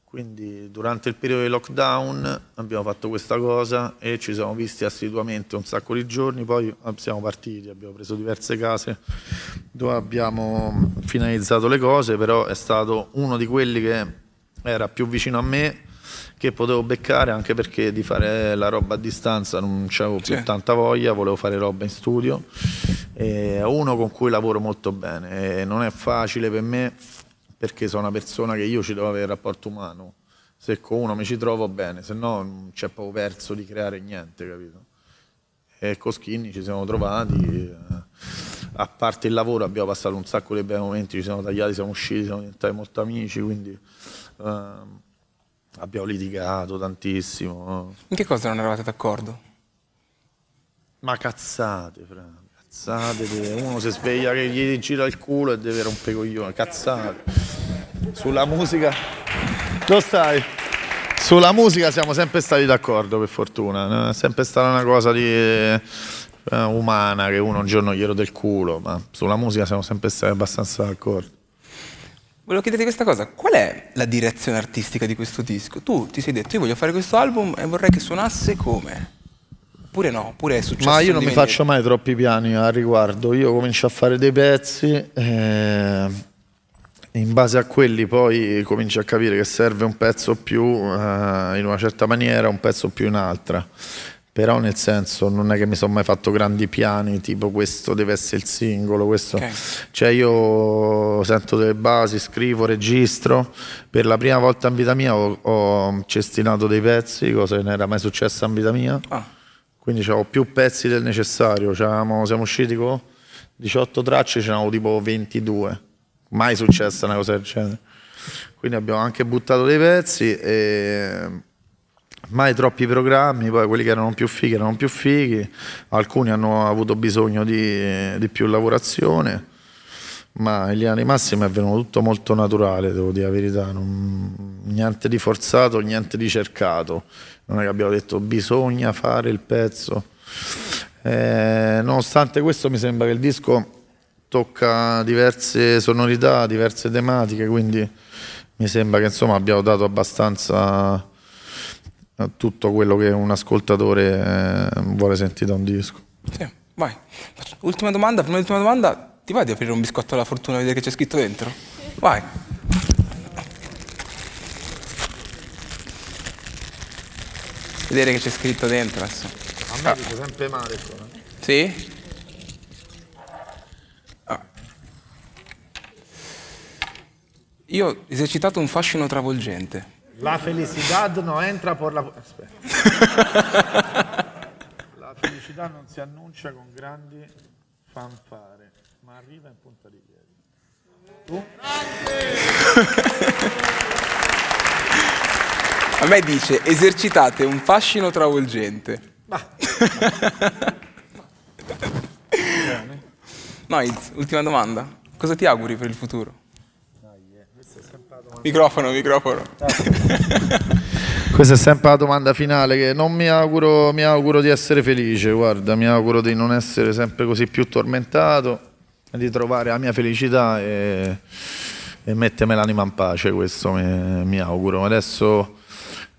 Quindi durante il periodo di lockdown abbiamo fatto questa cosa e ci siamo visti assiduamente un sacco di giorni, poi siamo partiti, abbiamo preso diverse case dove abbiamo finalizzato le cose, però è stato uno di quelli che era più vicino a me che potevo beccare anche perché di fare la roba a distanza non avevo più sì. tanta voglia, volevo fare roba in studio. È uno con cui lavoro molto bene e non è facile per me perché sono una persona che io ci devo avere rapporto umano. Se con uno mi ci trovo bene, se no non c'è proprio verso di creare niente, capito? E con Skinny ci siamo trovati, eh, a parte il lavoro abbiamo passato un sacco di bei momenti, ci siamo tagliati, siamo usciti, siamo diventati molto amici, quindi... Uh, Abbiamo litigato tantissimo. In che cosa non eravate d'accordo? Ma cazzate, fra. Cazzate, uno si sveglia che gli gira il culo e deve rompere coglione, cazzate. Sulla musica. Dove stai? Sulla musica siamo sempre stati d'accordo, per fortuna. È sempre stata una cosa di, eh, umana che uno un giorno gli rode il culo, ma sulla musica siamo sempre stati abbastanza d'accordo. Volevo chiederti questa cosa, qual è la direzione artistica di questo disco? Tu ti sei detto, io voglio fare questo album e vorrei che suonasse come? Oppure no, oppure è successo Ma io non mi faccio mai troppi piani al riguardo, io comincio a fare dei pezzi, eh, in base a quelli poi cominci a capire che serve un pezzo più eh, in una certa maniera, un pezzo più in un'altra però nel senso non è che mi sono mai fatto grandi piani tipo questo deve essere il singolo questo. Okay. cioè io sento delle basi scrivo registro. Per la prima volta in vita mia ho, ho cestinato dei pezzi cosa che non era mai successa in vita mia. Ah. quindi ho più pezzi del necessario. Siamo usciti con 18 tracce ce n'avevo tipo 22 mai successa una cosa del genere. Quindi abbiamo anche buttato dei pezzi e mai troppi programmi, poi quelli che erano più fighi erano più fighi, alcuni hanno avuto bisogno di, di più lavorazione, ma in linea di massima è venuto tutto molto naturale, devo dire la verità, non, niente di forzato, niente di cercato, non è che abbiamo detto bisogna fare il pezzo. Eh, nonostante questo mi sembra che il disco tocca diverse sonorità, diverse tematiche, quindi mi sembra che insomma abbiamo dato abbastanza tutto quello che un ascoltatore eh, vuole sentire da un disco. Sì, vai. Ultima domanda, prima dell'ultima domanda, ti va di aprire un biscotto alla fortuna e vedere che c'è scritto dentro? Vai. Vedere che c'è scritto dentro adesso. A me ah. dice sempre male. Qua. Sì? Ah. Io ho esercitato un fascino travolgente. La felicidad no entra por la... Aspetta. <laughs> La felicità non si annuncia con grandi fanfare, ma arriva in punta di piedi. Tu? A me dice esercitate un fascino travolgente. Bah. <laughs> Noiz, ultima domanda. Cosa ti auguri per il futuro? Microfono, microfono. <laughs> Questa è sempre la domanda finale che non mi auguro, mi auguro di essere felice, guarda, mi auguro di non essere sempre così più tormentato, di trovare la mia felicità e, e mettermi l'anima in pace, questo mi, mi auguro. Adesso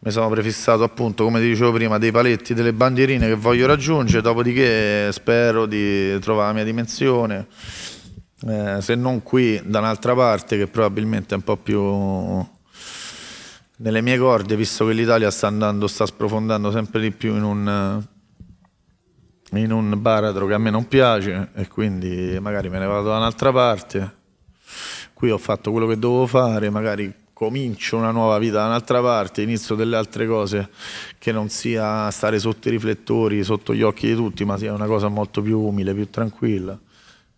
mi sono prefissato appunto, come dicevo prima, dei paletti, delle bandierine che voglio raggiungere, dopodiché spero di trovare la mia dimensione eh, se non qui da un'altra parte che probabilmente è un po' più nelle mie corde, visto che l'Italia sta andando, sta sprofondando sempre di più in un, in un baratro che a me non piace e quindi magari me ne vado da un'altra parte. Qui ho fatto quello che dovevo fare, magari comincio una nuova vita da un'altra parte, inizio delle altre cose che non sia stare sotto i riflettori, sotto gli occhi di tutti, ma sia una cosa molto più umile, più tranquilla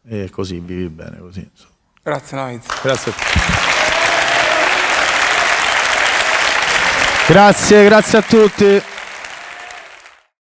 e così vivi bene così. Grazie Noiz. Grazie. Grazie, grazie a tutti.